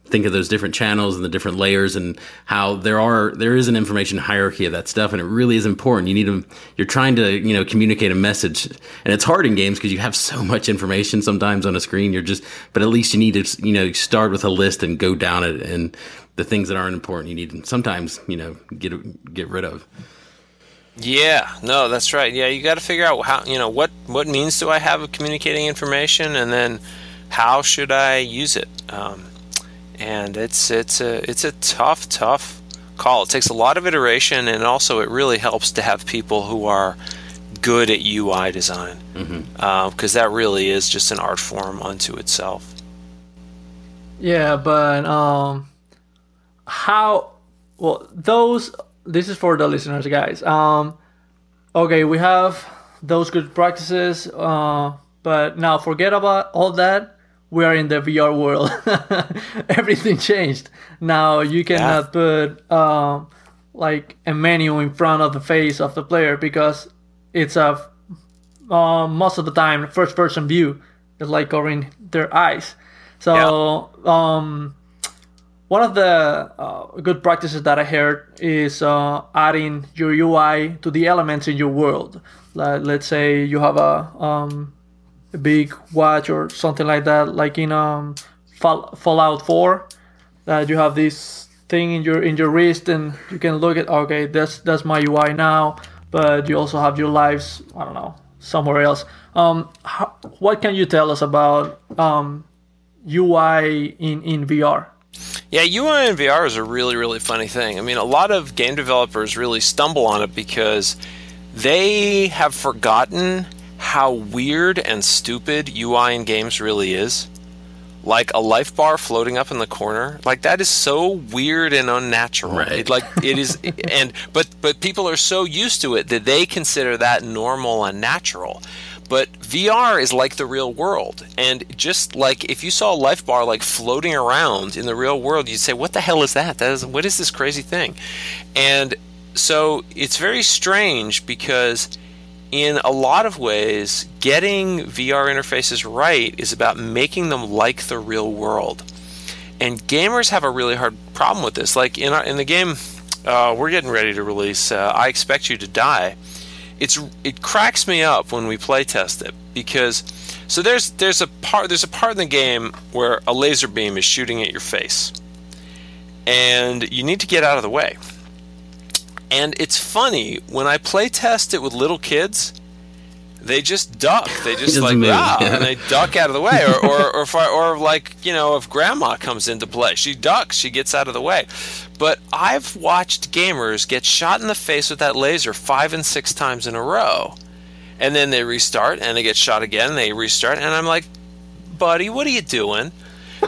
think of those different channels and the different layers and how there are there is an information hierarchy of that stuff and it really is important you need to you're trying to you know communicate a message and it's hard in games because you have so much information sometimes on a screen you're just but at least you need to you know start with a list and go down it and the things that aren't important you need to sometimes you know get get rid of yeah, no, that's right. Yeah, you got to figure out how you know what what means do I have of communicating information, and then how should I use it. Um, and it's it's a it's a tough tough call. It takes a lot of iteration, and also it really helps to have people who are good at UI design because mm-hmm. uh, that really is just an art form unto itself. Yeah, but um, how? Well, those this is for the listeners, guys. Um, okay, we have those good practices, uh, but now forget about all that. We are in the VR world. Everything changed. Now you cannot yeah. put uh, like a menu in front of the face of the player because it's a uh, most of the time first person view. It's like covering their eyes. So yeah. um, one of the uh, good practices that I heard is uh, adding your UI to the elements in your world. Like, let's say you have a, um, a big watch or something like that, like in um, Fall- Fallout 4, that you have this thing in your in your wrist and you can look at okay that's that's my UI now but you also have your lives I don't know somewhere else um, how, what can you tell us about um, UI in in VR yeah, UI in VR is a really, really funny thing. I mean, a lot of game developers really stumble on it because they have forgotten how weird and stupid UI in games really is. Like a life bar floating up in the corner, like that is so weird and unnatural. Right. It, like it is, and but but people are so used to it that they consider that normal and natural. But VR is like the real world. And just like if you saw a life bar like floating around in the real world, you'd say, What the hell is that? That is what is this crazy thing? And so it's very strange because in a lot of ways, getting VR interfaces right is about making them like the real world. And gamers have a really hard problem with this. Like in our, in the game uh, we're getting ready to release, uh, I Expect You to Die it's it cracks me up when we play test it because so there's there's a part there's a part in the game where a laser beam is shooting at your face and you need to get out of the way and it's funny when i play test it with little kids they just duck. They just like ah, yeah. and they duck out of the way. Or or or, if I, or like you know, if grandma comes into play, she ducks. She gets out of the way. But I've watched gamers get shot in the face with that laser five and six times in a row, and then they restart and they get shot again. And they restart, and I'm like, buddy, what are you doing?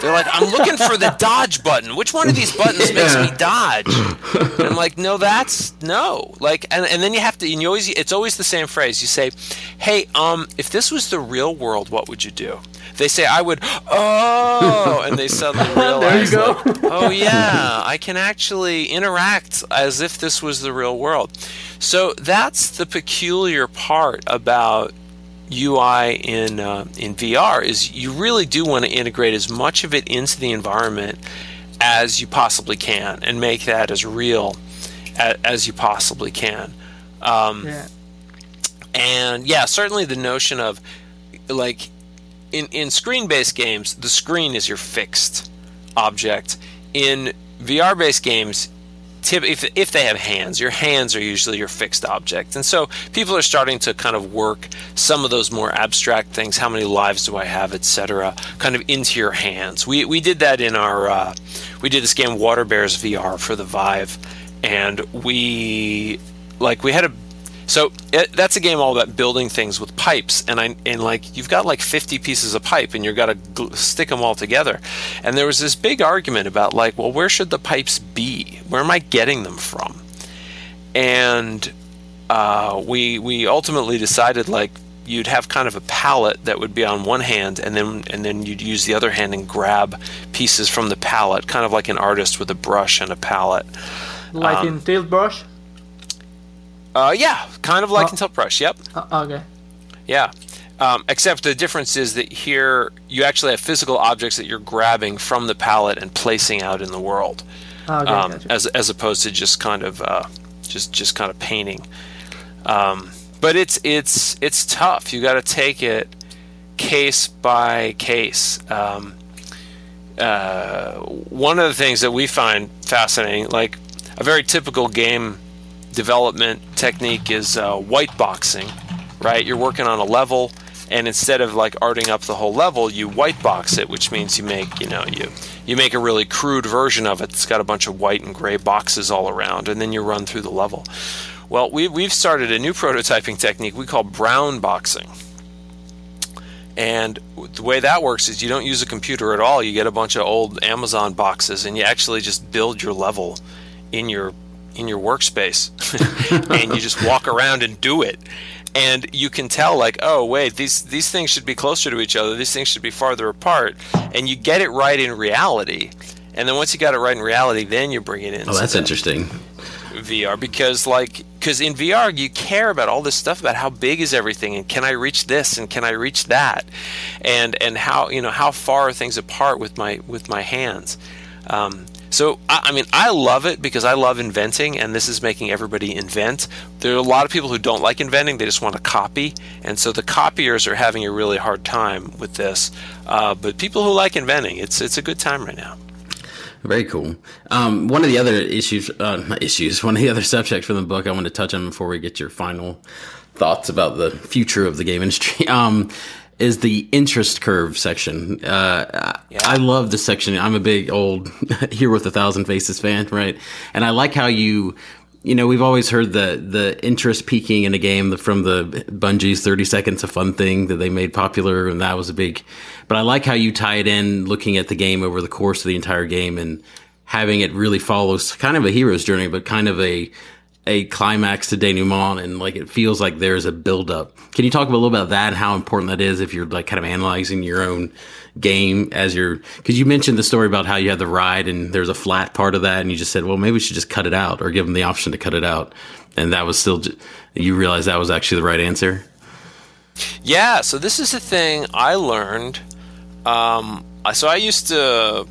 They're like, I'm looking for the dodge button. Which one of these buttons makes me dodge? And I'm like, no, that's no. Like, and, and then you have to, and you always, it's always the same phrase. You say, hey, um, if this was the real world, what would you do? They say, I would, oh, and they suddenly realize, there you go. Like, oh yeah, I can actually interact as if this was the real world. So that's the peculiar part about UI in uh, in VR is you really do want to integrate as much of it into the environment as you possibly can and make that as real as, as you possibly can. Um, yeah. And yeah, certainly the notion of like in in screen based games, the screen is your fixed object. In VR based games, tip, if, if they have hands, your hands are usually your fixed object. And so people are starting to kind of work some of those more abstract things, how many lives do I have, etc., kind of into your hands. We, we did that in our, uh, we did this game Water Bears VR for the Vive, and we, like, we had a so it, that's a game all about building things with pipes, and I and like you've got like 50 pieces of pipe, and you've got to gl- stick them all together. And there was this big argument about like, well, where should the pipes be? Where am I getting them from? And uh, we we ultimately decided like you'd have kind of a palette that would be on one hand and then and then you'd use the other hand and grab pieces from the palette kind of like an artist with a brush and a palette like um, in Tilt Brush uh, yeah, kind of like oh. Tilt Brush. Yep. Uh, okay. Yeah, Um, except the difference is that here you actually have physical objects that you're grabbing from the palette and placing out in the world, Ah, okay, um, gotcha. as as opposed to just kind of uh, just just kind of painting. Um, but it's it's it's tough. You got to take it case by case. Um, uh, one of the things that we find fascinating, like a very typical game development technique, is uh, white boxing. Right, you're working on a level, and instead of like arting up the whole level, you white box it, which means you make you know you you make a really crude version of it It's got a bunch of white and gray boxes all around, and then you run through the level. Well, we, we've started a new prototyping technique we call brown boxing. And the way that works is you don't use a computer at all. You get a bunch of old Amazon boxes and you actually just build your level in your in your workspace. and you just walk around and do it. And you can tell like, oh wait, these these things should be closer to each other. These things should be farther apart. And you get it right in reality. And then once you got it right in reality, then you bring it in. Oh, that's interesting. VR because like because in VR you care about all this stuff about how big is everything and can I reach this and can I reach that and and how you know how far are things apart with my with my hands um, so I, I mean I love it because I love inventing and this is making everybody invent. There are a lot of people who don't like inventing. They just want to copy. And so the copiers are having a really hard time with this. Uh, but people who like inventing it's it's a good time right now. Very cool. Um, one of the other issues, uh, issues, one of the other subjects from the book I want to touch on before we get your final thoughts about the future of the game industry. Um, is the interest curve section. Uh, Yeah. I love this section. I'm a big old Hero with a Thousand Faces fan, right? And I like how you. You know, we've always heard the the interest peaking in a game from the Bungie's 30 seconds of fun thing that they made popular, and that was a big. But I like how you tie it in, looking at the game over the course of the entire game, and having it really follow s- kind of a hero's journey, but kind of a a climax to denouement, and like it feels like there's a build up. Can you talk a little about that and how important that is if you're like kind of analyzing your own game as you're because you mentioned the story about how you had the ride and there's a flat part of that, and you just said, well, maybe we should just cut it out or give them the option to cut it out, and that was still you realize that was actually the right answer. Yeah, so this is a thing I learned. Um, so I used to,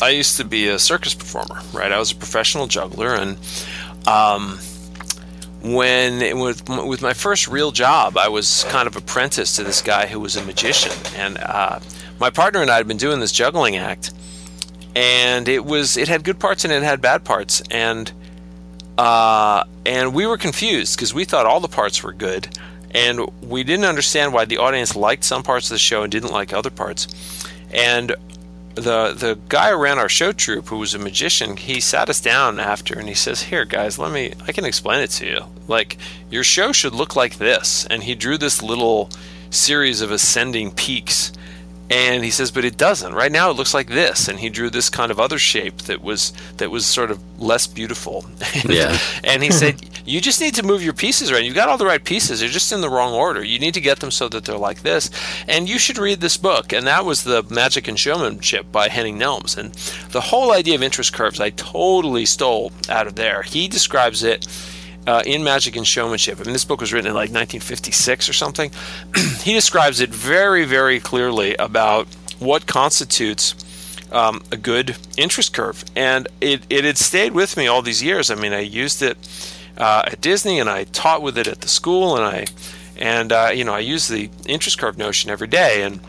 I used to be a circus performer, right? I was a professional juggler, and um, when with with my first real job, I was kind of apprentice to this guy who was a magician, and uh, my partner and I had been doing this juggling act, and it was it had good parts and it had bad parts, and uh, and we were confused because we thought all the parts were good, and we didn't understand why the audience liked some parts of the show and didn't like other parts. And the the guy who ran our show troupe, who was a magician, he sat us down after and he says, "Here, guys, let me. I can explain it to you. Like your show should look like this." And he drew this little series of ascending peaks. And he says, but it doesn't. Right now, it looks like this. And he drew this kind of other shape that was that was sort of less beautiful. Yeah. and he said, you just need to move your pieces around. You've got all the right pieces. They're just in the wrong order. You need to get them so that they're like this. And you should read this book. And that was the Magic and Showmanship by Henning Nelms. And the whole idea of interest curves, I totally stole out of there. He describes it. Uh, in Magic and Showmanship. I mean, this book was written in like 1956 or something. he describes it very, very clearly about what constitutes um, a good interest curve, and it, it had stayed with me all these years. I mean, I used it uh, at Disney, and I taught with it at the school, and I and uh, you know I use the interest curve notion every day. And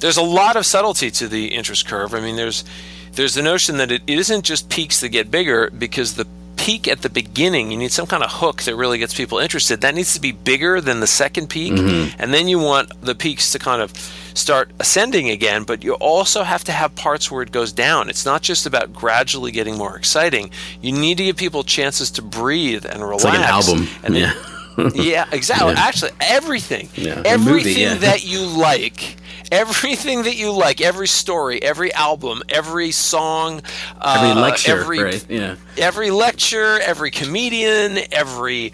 there's a lot of subtlety to the interest curve. I mean, there's there's the notion that it, it isn't just peaks that get bigger because the peak at the beginning you need some kind of hook that really gets people interested. That needs to be bigger than the second peak. Mm-hmm. And then you want the peaks to kind of start ascending again but you also have to have parts where it goes down. It's not just about gradually getting more exciting. You need to give people chances to breathe and relax It's like an album. and then- yeah. exactly. Yeah. Actually, everything, Yeah, everything movie, yeah. that you like, everything that you like, every story, every album, every song, Every uh, lecture, every, right? Yeah. every lecture, every comedian, every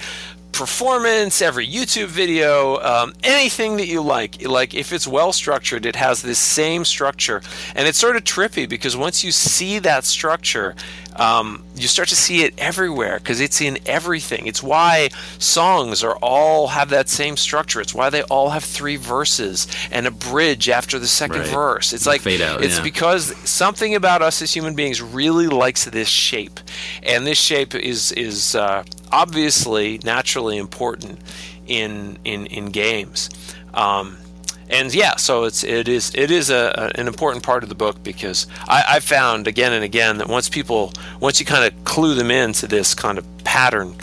performance, every YouTube video, um, anything that you like. Like if it's well structured, it has this same structure, and it's sort of trippy because once you see that structure, um, you start to see it everywhere because it's in everything. It's why songs are all have that same structure. It's why they all have three verses and a bridge after the second Right. verse. It's like fade out, it's yeah. because something about us as human beings really likes this shape, and this shape is is uh, obviously naturally important in in in games. Um, and yeah, so it's it is it is a, a- an important part of the book because I, I've found again and again that once people once you kind of clue them into this kind of pattern,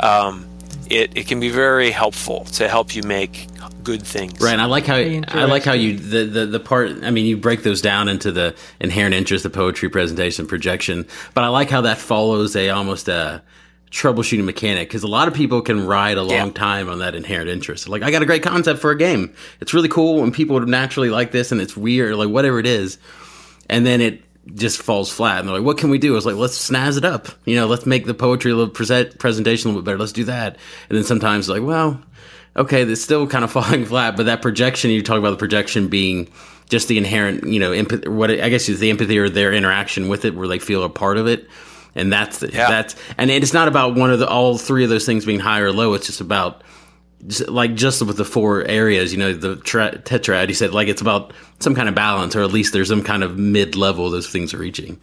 um, it it can be very helpful to help you make good things. Right, and I like how Very I like how you the, the the part. I mean, you break those down into the inherent interest, the poetry, presentation, projection. But I like how that follows a almost a troubleshooting mechanic because a lot of people can ride a long Yeah. time on that inherent interest. Like, I got a great concept for a game. It's really cool, and people would naturally like this, and it's weird, like whatever it is, and then it just falls flat. And they're like, "What can we do?" I was like, "Let's snazz it up. You know, let's make the poetry a little present, presentation a little bit better. Let's do that." And then sometimes like, well okay, that's still kind of falling flat, but that projection, you talk about the projection being just the inherent, you know, empathy, what I guess is the empathy or their interaction with it where they feel a part of it. And that's, the, Yeah. that's, and it's not about one of the, all three of those things being high or low. It's just about, just, like, just with the four areas, you know, the tra- tetrad, he said, like, it's about some kind of balance, or at least there's some kind of mid level those things are reaching.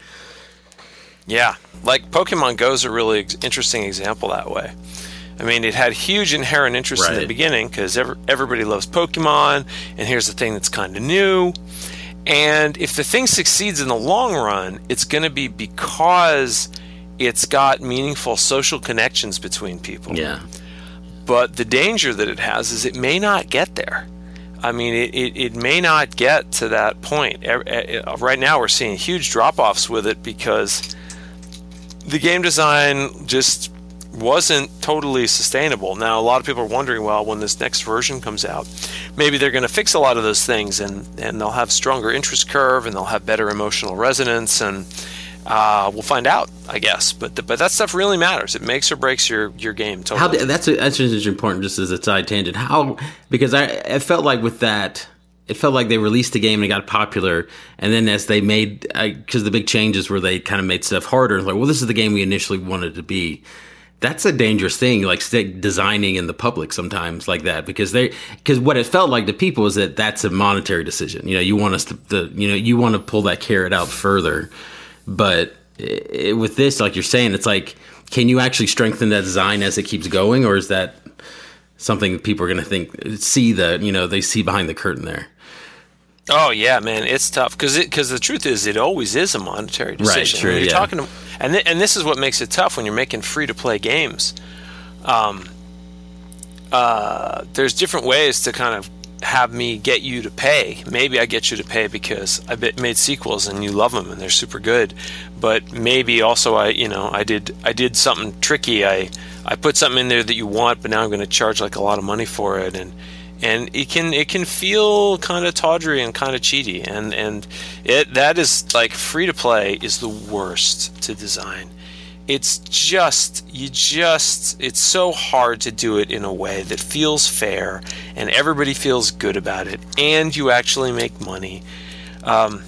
Yeah, like Pokemon Go is a really ex- interesting example that way. I mean, it had huge inherent interest in the beginning because every, everybody loves Pokemon, and here's the thing that's kind of new. And if the thing succeeds in the long run, it's going to be because it's got meaningful social connections between people. Yeah. But the danger that it has is it may not get there. I mean, it, it, it may not get to that point. Right now, we're seeing huge drop offs with it because the game design just wasn't totally sustainable. Now, a lot of people are wondering, well, when this next version comes out, maybe they're going to fix a lot of those things and, and they'll have stronger interest curve and they'll have better emotional resonance and uh, we'll find out, I guess. But but that stuff really matters. It makes or breaks your, your game totally. How that's that's just important. Just as a side tangent, how because I it felt like with that, it felt like they released the game and it got popular, and then as they made because the big changes were they kind of made stuff harder. Like, well, this is the game we initially wanted to be. That's a dangerous thing, like designing in the public sometimes like that, because they because what it felt like to people is that that's a monetary decision. You know, you want us to, the, you know, you want to pull that carrot out further, but i with this, like you're saying, it's like, can you actually strengthen that design as it keeps going, or is that something that people are going to think see the you know they see behind the curtain there? Oh yeah, man, it's tough because because the truth is, it always is a monetary decision. Right, true, you're yeah. talking, to, and th- and this is what makes it tough when you're making free to play games. Um, uh, there's different ways to kind of have me get you to pay. Maybe I get you to pay because I made sequels and you love them and they're super good. But maybe also I, you know, I did I did something tricky. I I put something in there that you want, but now I'm going to charge like a lot of money for it and and it can it can feel kind of tawdry and kind of cheaty and and it that is like free to play is the worst to design it's just you just it's so hard to do it in a way that feels fair and everybody feels good about it and you actually make money. Um,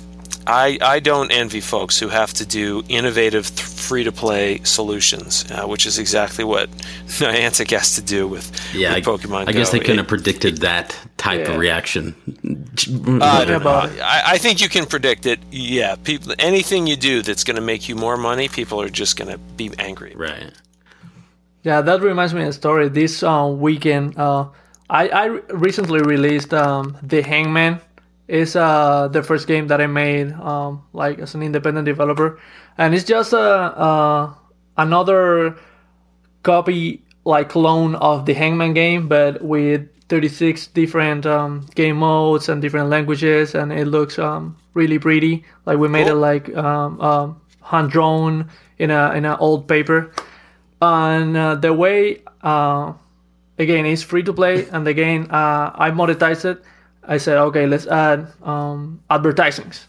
I, I don't envy folks who have to do innovative th- free to play solutions, uh, which is exactly what Niantic has to do with, Yeah, I, with Pokemon I guess they couldn't have predicted that type Yeah. of reaction. Uh, Talk about. I, I think you can predict it. Yeah, people. Anything you do that's going to make you more money, people are just going to be angry. right. Yeah, that reminds me of a story. This uh, weekend, uh, I, I recently released um, The Hangman. It's uh, the first game that I made um, like as an independent developer, and it's just a uh, another copy like clone of the Hangman game, but with 36 different um, game modes and different languages, and it looks um, really pretty. Like we made it like um, um, hand drawn in a in an old paper. And uh, the way uh, again it's free to play and again uh, i monetized it i said okay let's add um, advertisings.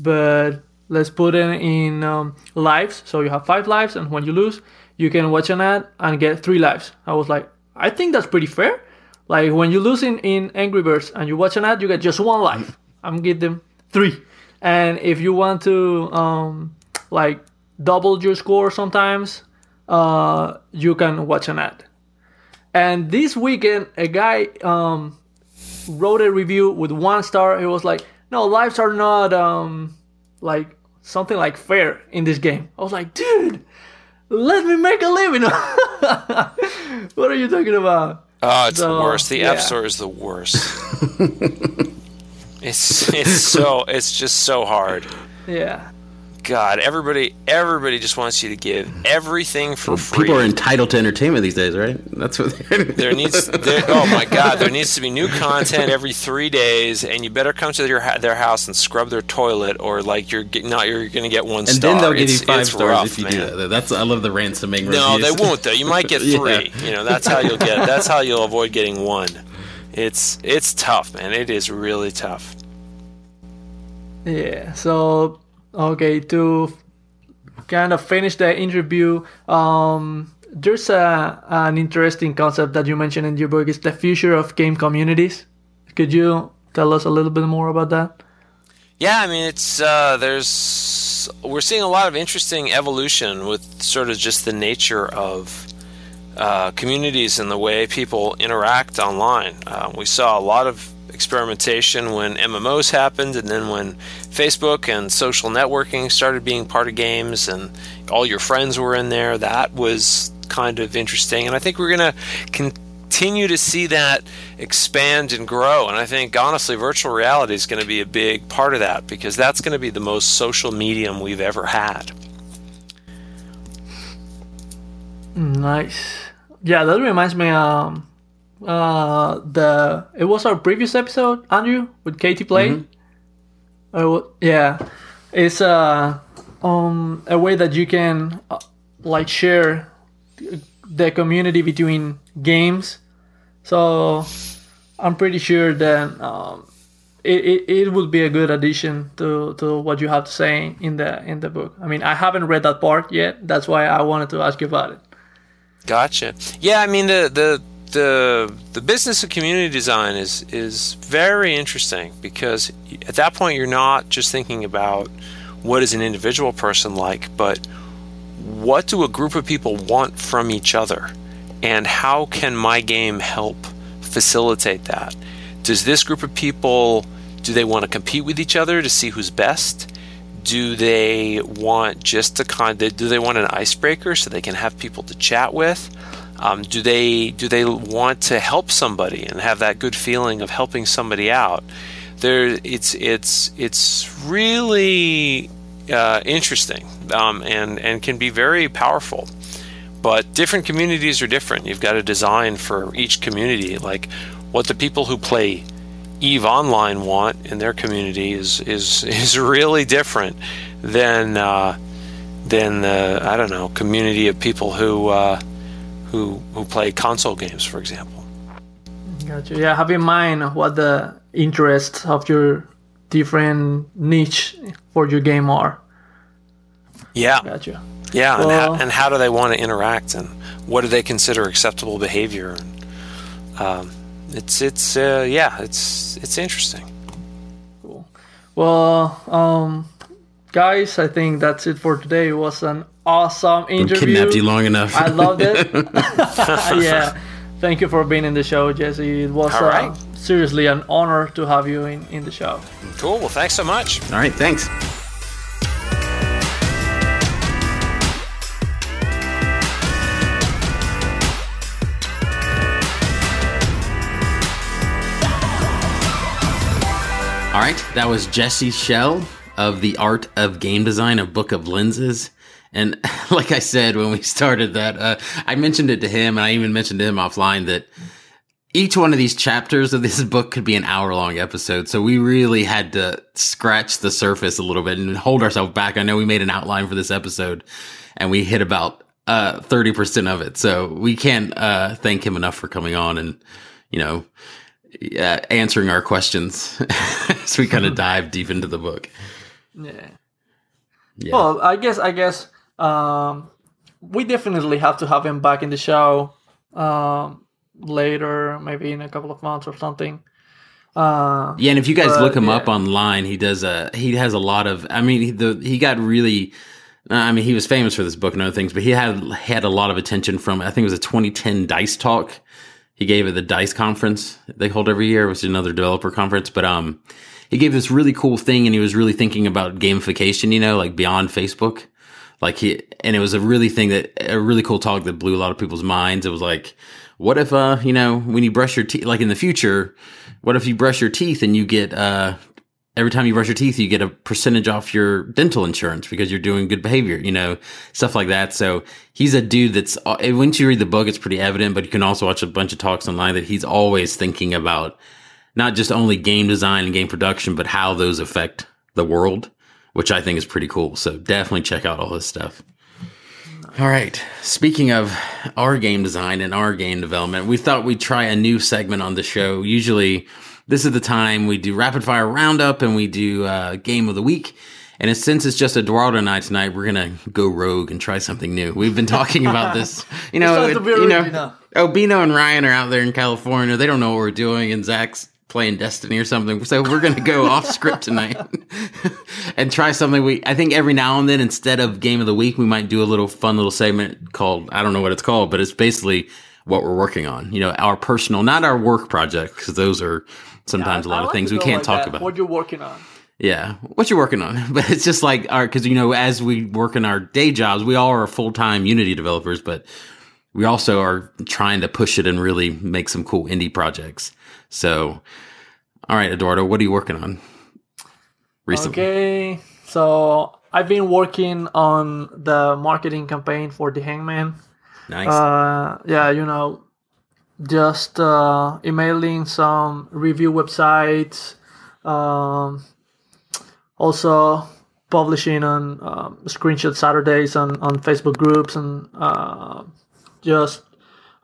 But let's put it in um, lives. So you have five lives and when you lose you can watch an ad and get three lives. I was like i think that's pretty fair. Like when you lose in, in angry birds and you watch an ad you get just one life. I'm give them three. And if you want to um, like double your score sometimes, uh, you can watch an ad. And this weekend, a guy um, wrote a review with one star. It was like, "No, lives are not um, like something like fair in this game." I was like, "Dude, let me make a living." what are you talking about? Oh, it's So, the worst. The yeah. App Store is the worst. it's it's so it's just so hard. Yeah, God, everybody everybody just wants you to give everything for free. People are entitled to entertainment these days, right? That's what there needs there, oh my god there needs to be new content every three days and you better come to their their house and scrub their toilet or like you're not you're gonna get one And star then they'll give you five stars rough, if you man. do that. That's I love the ransoming no reviews. they won't though you might get Yeah. three you know that's how you'll get that's how you'll avoid getting one it's it's tough man it is really tough yeah. So okay, to kind of finish the interview, um, there's a an interesting concept that you mentioned in your book. It's the future of game communities. Could you tell us a little bit more about that? Yeah, I mean it's uh, there's we're seeing a lot of interesting evolution with sort of just the nature of uh, communities and the way people interact online. Uh, we saw a lot of experimentation when MMOs happened, and then when Facebook and social networking started being part of games, and all your friends were in there. That was kind of interesting, and I think we're going to continue to see that expand and grow. And I think honestly, virtual reality is going to be a big part of that because that's going to be the most social medium we've ever had. Nice. Yeah, that reminds me. Um, uh, the it was our previous episode, Andrew, with Katie Play. Uh, wha- yeah, it's uh, um a way that you can uh, like share the community between games. So I'm pretty sure that um, it, it, it would be a good addition to, to what you have to say in the in the book. I mean, I haven't read that part yet. That's why I wanted to ask you about it. Gotcha. Yeah, I mean the the the the business of community design is is very interesting because at that point you're not just thinking about what is an individual person like, but what do a group of people want from each other, and how can my game help facilitate that? Does this group of people do they want to compete with each other to see who's best? do they want just to kind do they want an icebreaker so they can have people to chat with um, do they do they want to help somebody and have that good feeling of helping somebody out? There it's it's it's really uh, interesting um, and and can be very powerful. But different communities are different. You've got to design for each community. Like what the people who play Eve Online want in their community is is is really different than uh, than the I don't know community of people who uh, who who play console games, for example. Gotcha. Yeah, have in mind what the interests of your different niche for your game are. Yeah, Gotcha. yeah, and, how, and how do they want to interact, and what do they consider acceptable behavior? And, um, it's it's uh, yeah, it's it's interesting. Cool. Well, um, guys, I think that's it for today. It was an awesome interview. Kidnapped you long enough. I loved it. yeah. Thank you for being in the show, Jesse. It was All uh, seriously an honor to have you in, in the show. Cool. Well, thanks so much. All right, thanks. All right, that was Jesse Schell of The Art of Game Design, a book of lenses. And like I said when we started that, uh, I mentioned it to him, and I even mentioned to him offline that each one of these chapters of this book could be an hour long episode. So we really had to scratch the surface a little bit and hold ourselves back. I know we made an outline for this episode and we hit about uh, 30% of it. So we can't uh, thank him enough for coming on and, you know, uh, answering our questions as we kind of dive deep into the book. Yeah. Yeah. Well, I guess I guess um, we definitely have to have him back in the show um, later, maybe in a couple of months or something. Uh, Yeah, and if you guys But, look him yeah. up online, he does a he has a lot of. I mean, he, the he got really Uh, I mean, he was famous for this book and other things, but he had had a lot of attention from. I think it was a 2010 Dice Talk. He gave at the Dice conference they hold every year, which is another developer conference. But um, he gave this really cool thing, and he was really thinking about gamification. You know, like beyond Facebook. Like he, and it was a really thing that a really cool talk that blew a lot of people's minds. It was like, what if, uh, you know, when you brush your teeth, like in the future, what if you brush your teeth and you get, uh, every time you brush your teeth, you get a percentage off your dental insurance because you're doing good behavior, you know, stuff like that. So he's a dude that's, uh, once you read the book, it's pretty evident, but you can also watch a bunch of talks online that he's always thinking about not just only game design and game production, but how those affect the world which I think is pretty cool. So definitely check out all this stuff. All right. Speaking of our game design and our game development, we thought we'd try a new segment on the show. Usually, this is the time we do rapid fire roundup and we do uh, game of the week. And since it's just Eduardo and I tonight, we're gonna go rogue and try something new. We've been talking about this, you know. it, you know, Obino and Ryan are out there in California. They don't know what we're doing, and Zach's playing Destiny or something. So we're going to go off script tonight and try something. We I think every now and then, instead of game of the week, we might do a little fun little segment called I don't know what it's called, but it's basically what we're working on. You know, our personal, not our work projects, because those are sometimes yeah, a lot of things we can't like talk that. about. What you're working on. Yeah, what you're working on, but it's just like our because you know as we work in our day jobs, we all are full time Unity developers, but we also are trying to push it and really make some cool indie projects. So, all right, Eduardo, what are you working on recently? Okay, so I've been working on the marketing campaign for the Hangman. Nice. Uh, yeah, you know, just uh, emailing some review websites. Um, also publishing on um, screenshot Saturdays on, on Facebook groups and uh, just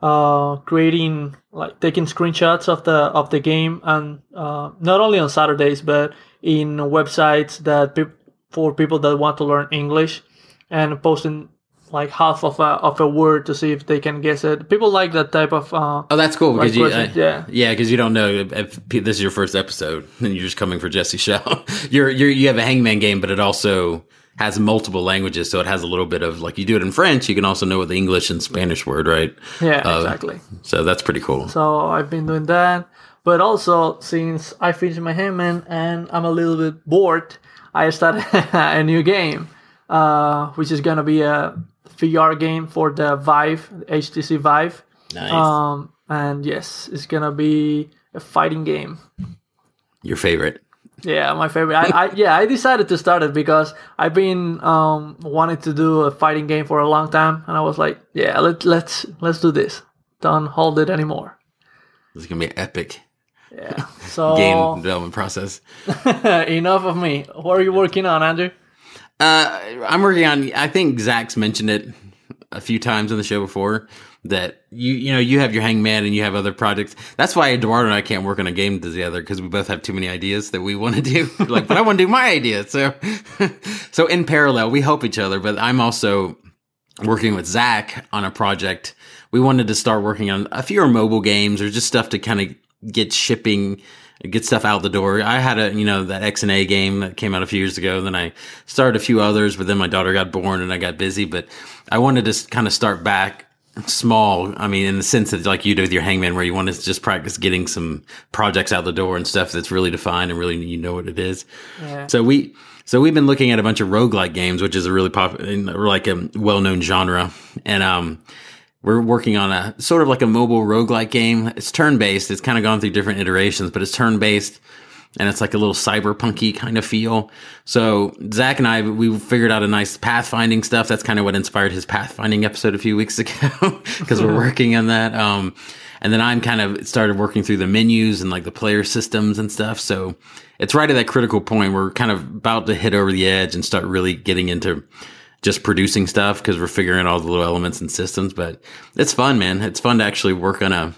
uh, creating like taking screenshots of the of the game and uh, not only on Saturdays but in websites that pe- for people that want to learn English and posting like half of a of a word to see if they can guess it. People like that type of. Uh, oh, that's cool because like you, uh, yeah, yeah, because you don't know if, if, this is your first episode and you're just coming for Jesse Schell. you're you're you have a Hangman game, but it also has multiple languages, so it has a little bit of like you do it in French, you can also know what the English and Spanish word, right? Yeah, uh, exactly. So that's pretty cool. So I've been doing that, but also since I finished my Hangman and I'm a little bit bored, I started a new game, uh, which is gonna be a VR game for the Vive, HTC Vive. Nice. Um, and yes, it's gonna be a fighting game. Your favorite? Yeah, my favorite. I, I, yeah, I decided to start it because I've been um wanting to do a fighting game for a long time, and I was like, yeah, let let's let's do this. Don't hold it anymore. This is gonna be epic. Yeah. So game development process. enough of me. What are you working on, Andrew? Uh, I'm working on. I think Zach's mentioned it a few times on the show before that you you know you have your hangman and you have other projects. That's why Eduardo and I can't work on a game together because we both have too many ideas that we want to do. like, but I want to do my idea. So, so in parallel, we help each other. But I'm also working with Zach on a project. We wanted to start working on a few mobile games or just stuff to kind of get shipping get stuff out the door. I had a, you know, that X and A game that came out a few years ago. Then I started a few others, but then my daughter got born and I got busy. But I wanted to kind of start back small. I mean, in the sense that like you do with your hangman, where you want to just practice getting some projects out the door and stuff that's really defined and really you know what it is. Yeah. So we. So we've been looking at a bunch of roguelike games, which is a really popular, like a well-known genre. And, um, we're working on a sort of like a mobile roguelike game. It's turn-based. It's kind of gone through different iterations, but it's turn-based and it's like a little cyberpunky kind of feel. So Zach and I, we figured out a nice pathfinding stuff. That's kind of what inspired his pathfinding episode a few weeks ago because we're working on that. Um, and then I'm kind of started working through the menus and like the player systems and stuff. So it's right at that critical point. We're kind of about to hit over the edge and start really getting into just producing stuff because we're figuring out all the little elements and systems. But it's fun, man. It's fun to actually work on a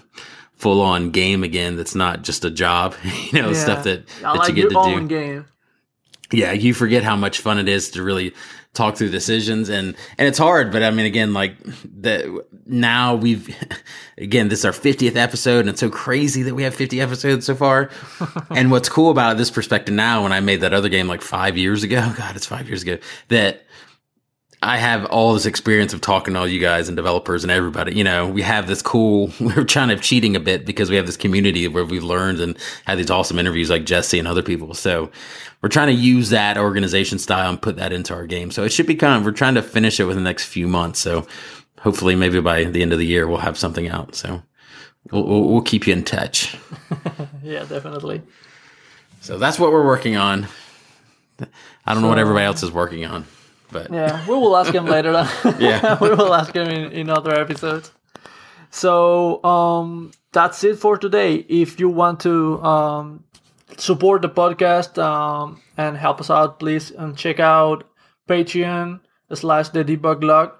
full on game again that's not just a job, you know, yeah. stuff that, that like you get to do. Game. Yeah, you forget how much fun it is to really talk through decisions and and it's hard, but I mean again like that now we've again this is our 50th episode and it's so crazy that we have 50 episodes so far. and what's cool about this perspective now when I made that other game like 5 years ago, god, it's 5 years ago, that I have all this experience of talking to all you guys and developers and everybody. You know, we have this cool, we're kind of cheating a bit because we have this community where we've learned and had these awesome interviews like Jesse and other people. So we're trying to use that organization style and put that into our game. So it should be kind of, we're trying to finish it within the next few months. So hopefully maybe by the end of the year, we'll have something out. So we'll, we'll, we'll keep you in touch. yeah, definitely. So that's what we're working on. I don't know what everybody else is working on. But yeah, we will ask him later. yeah, we will ask him in, in other episodes. So um, that's it for today. If you want to um, support the podcast um, and help us out, please and check out Patreon slash the debug log.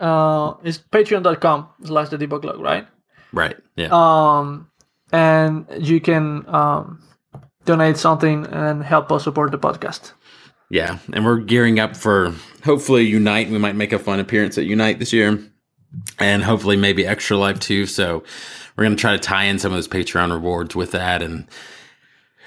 Uh, it's patreon.com slash the debug log, right? Right. Yeah. Um, and you can um, donate something and help us support the podcast. Yeah, and we're gearing up for hopefully Unite. We might make a fun appearance at Unite this year, and hopefully maybe Extra Life too. So we're gonna try to tie in some of those Patreon rewards with that, and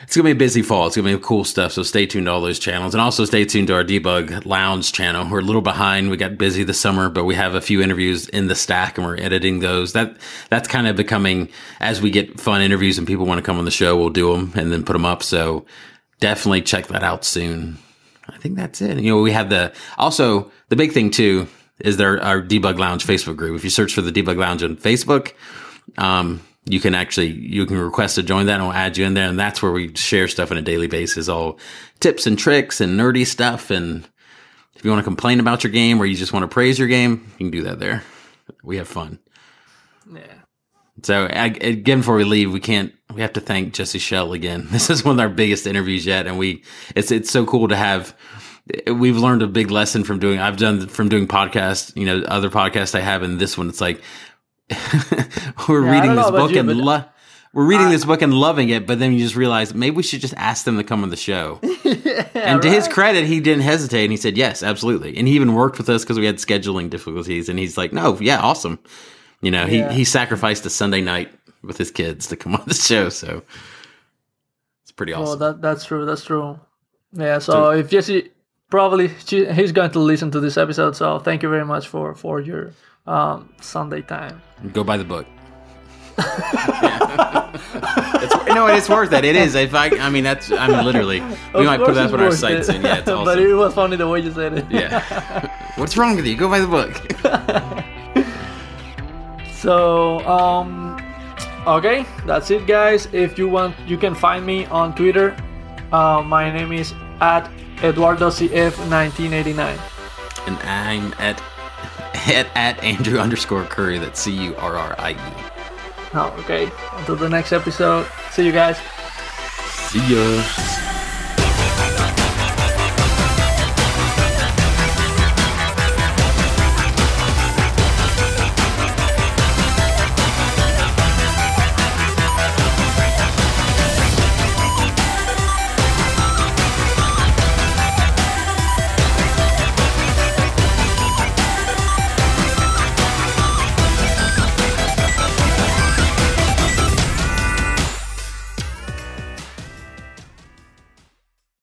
it's gonna be a busy fall. It's gonna be cool stuff. So stay tuned to all those channels, and also stay tuned to our debug lounge channel. We're a little behind. We got busy this summer, but we have a few interviews in the stack, and we're editing those. That that's kind of becoming as we get fun interviews and people want to come on the show, we'll do them and then put them up. So definitely check that out soon. I think that's it. You know, we have the also the big thing too is there our debug lounge Facebook group. If you search for the debug lounge on Facebook, um, you can actually you can request to join that and we'll add you in there. And that's where we share stuff on a daily basis all tips and tricks and nerdy stuff. And if you want to complain about your game or you just want to praise your game you can do that there. We have fun. Yeah so again before we leave we can't we have to thank jesse Schell again this is one of our biggest interviews yet and we it's it's so cool to have we've learned a big lesson from doing i've done from doing podcasts you know other podcasts i have and this one it's like we're Yeah, reading this book you, and lo- we're reading this book and loving it, but then you just realize maybe we should just ask them to come on the show. and to his credit, he didn't hesitate and he said yes, absolutely. And he even worked with us because we had scheduling difficulties. And he's like, no, yeah, awesome. You know, Yeah. he he sacrificed a Sunday night with his kids to come on the show, so it's pretty Oh, awesome. that that's true. That's true. Yeah. So if Jesse probably he's going to listen to this episode. So thank you very much for for your um, Sunday time. Go buy the book. it's, no, it's worth it. It is. If I, I mean, that's. I mean, literally, we Of might put course that on our worth sites, it. and yeah, it's awesome. but it was funny the way you said it. yeah. What's wrong with you? Go buy the book. So, um, okay, that's it, guys. If you want, you can find me on Twitter. Uh, my name is at EduardoCF1989. and I'm at at, at Andrew underscore Curry. That's C U R R I E. Oh, okay. Until the next episode. See you guys. See ya.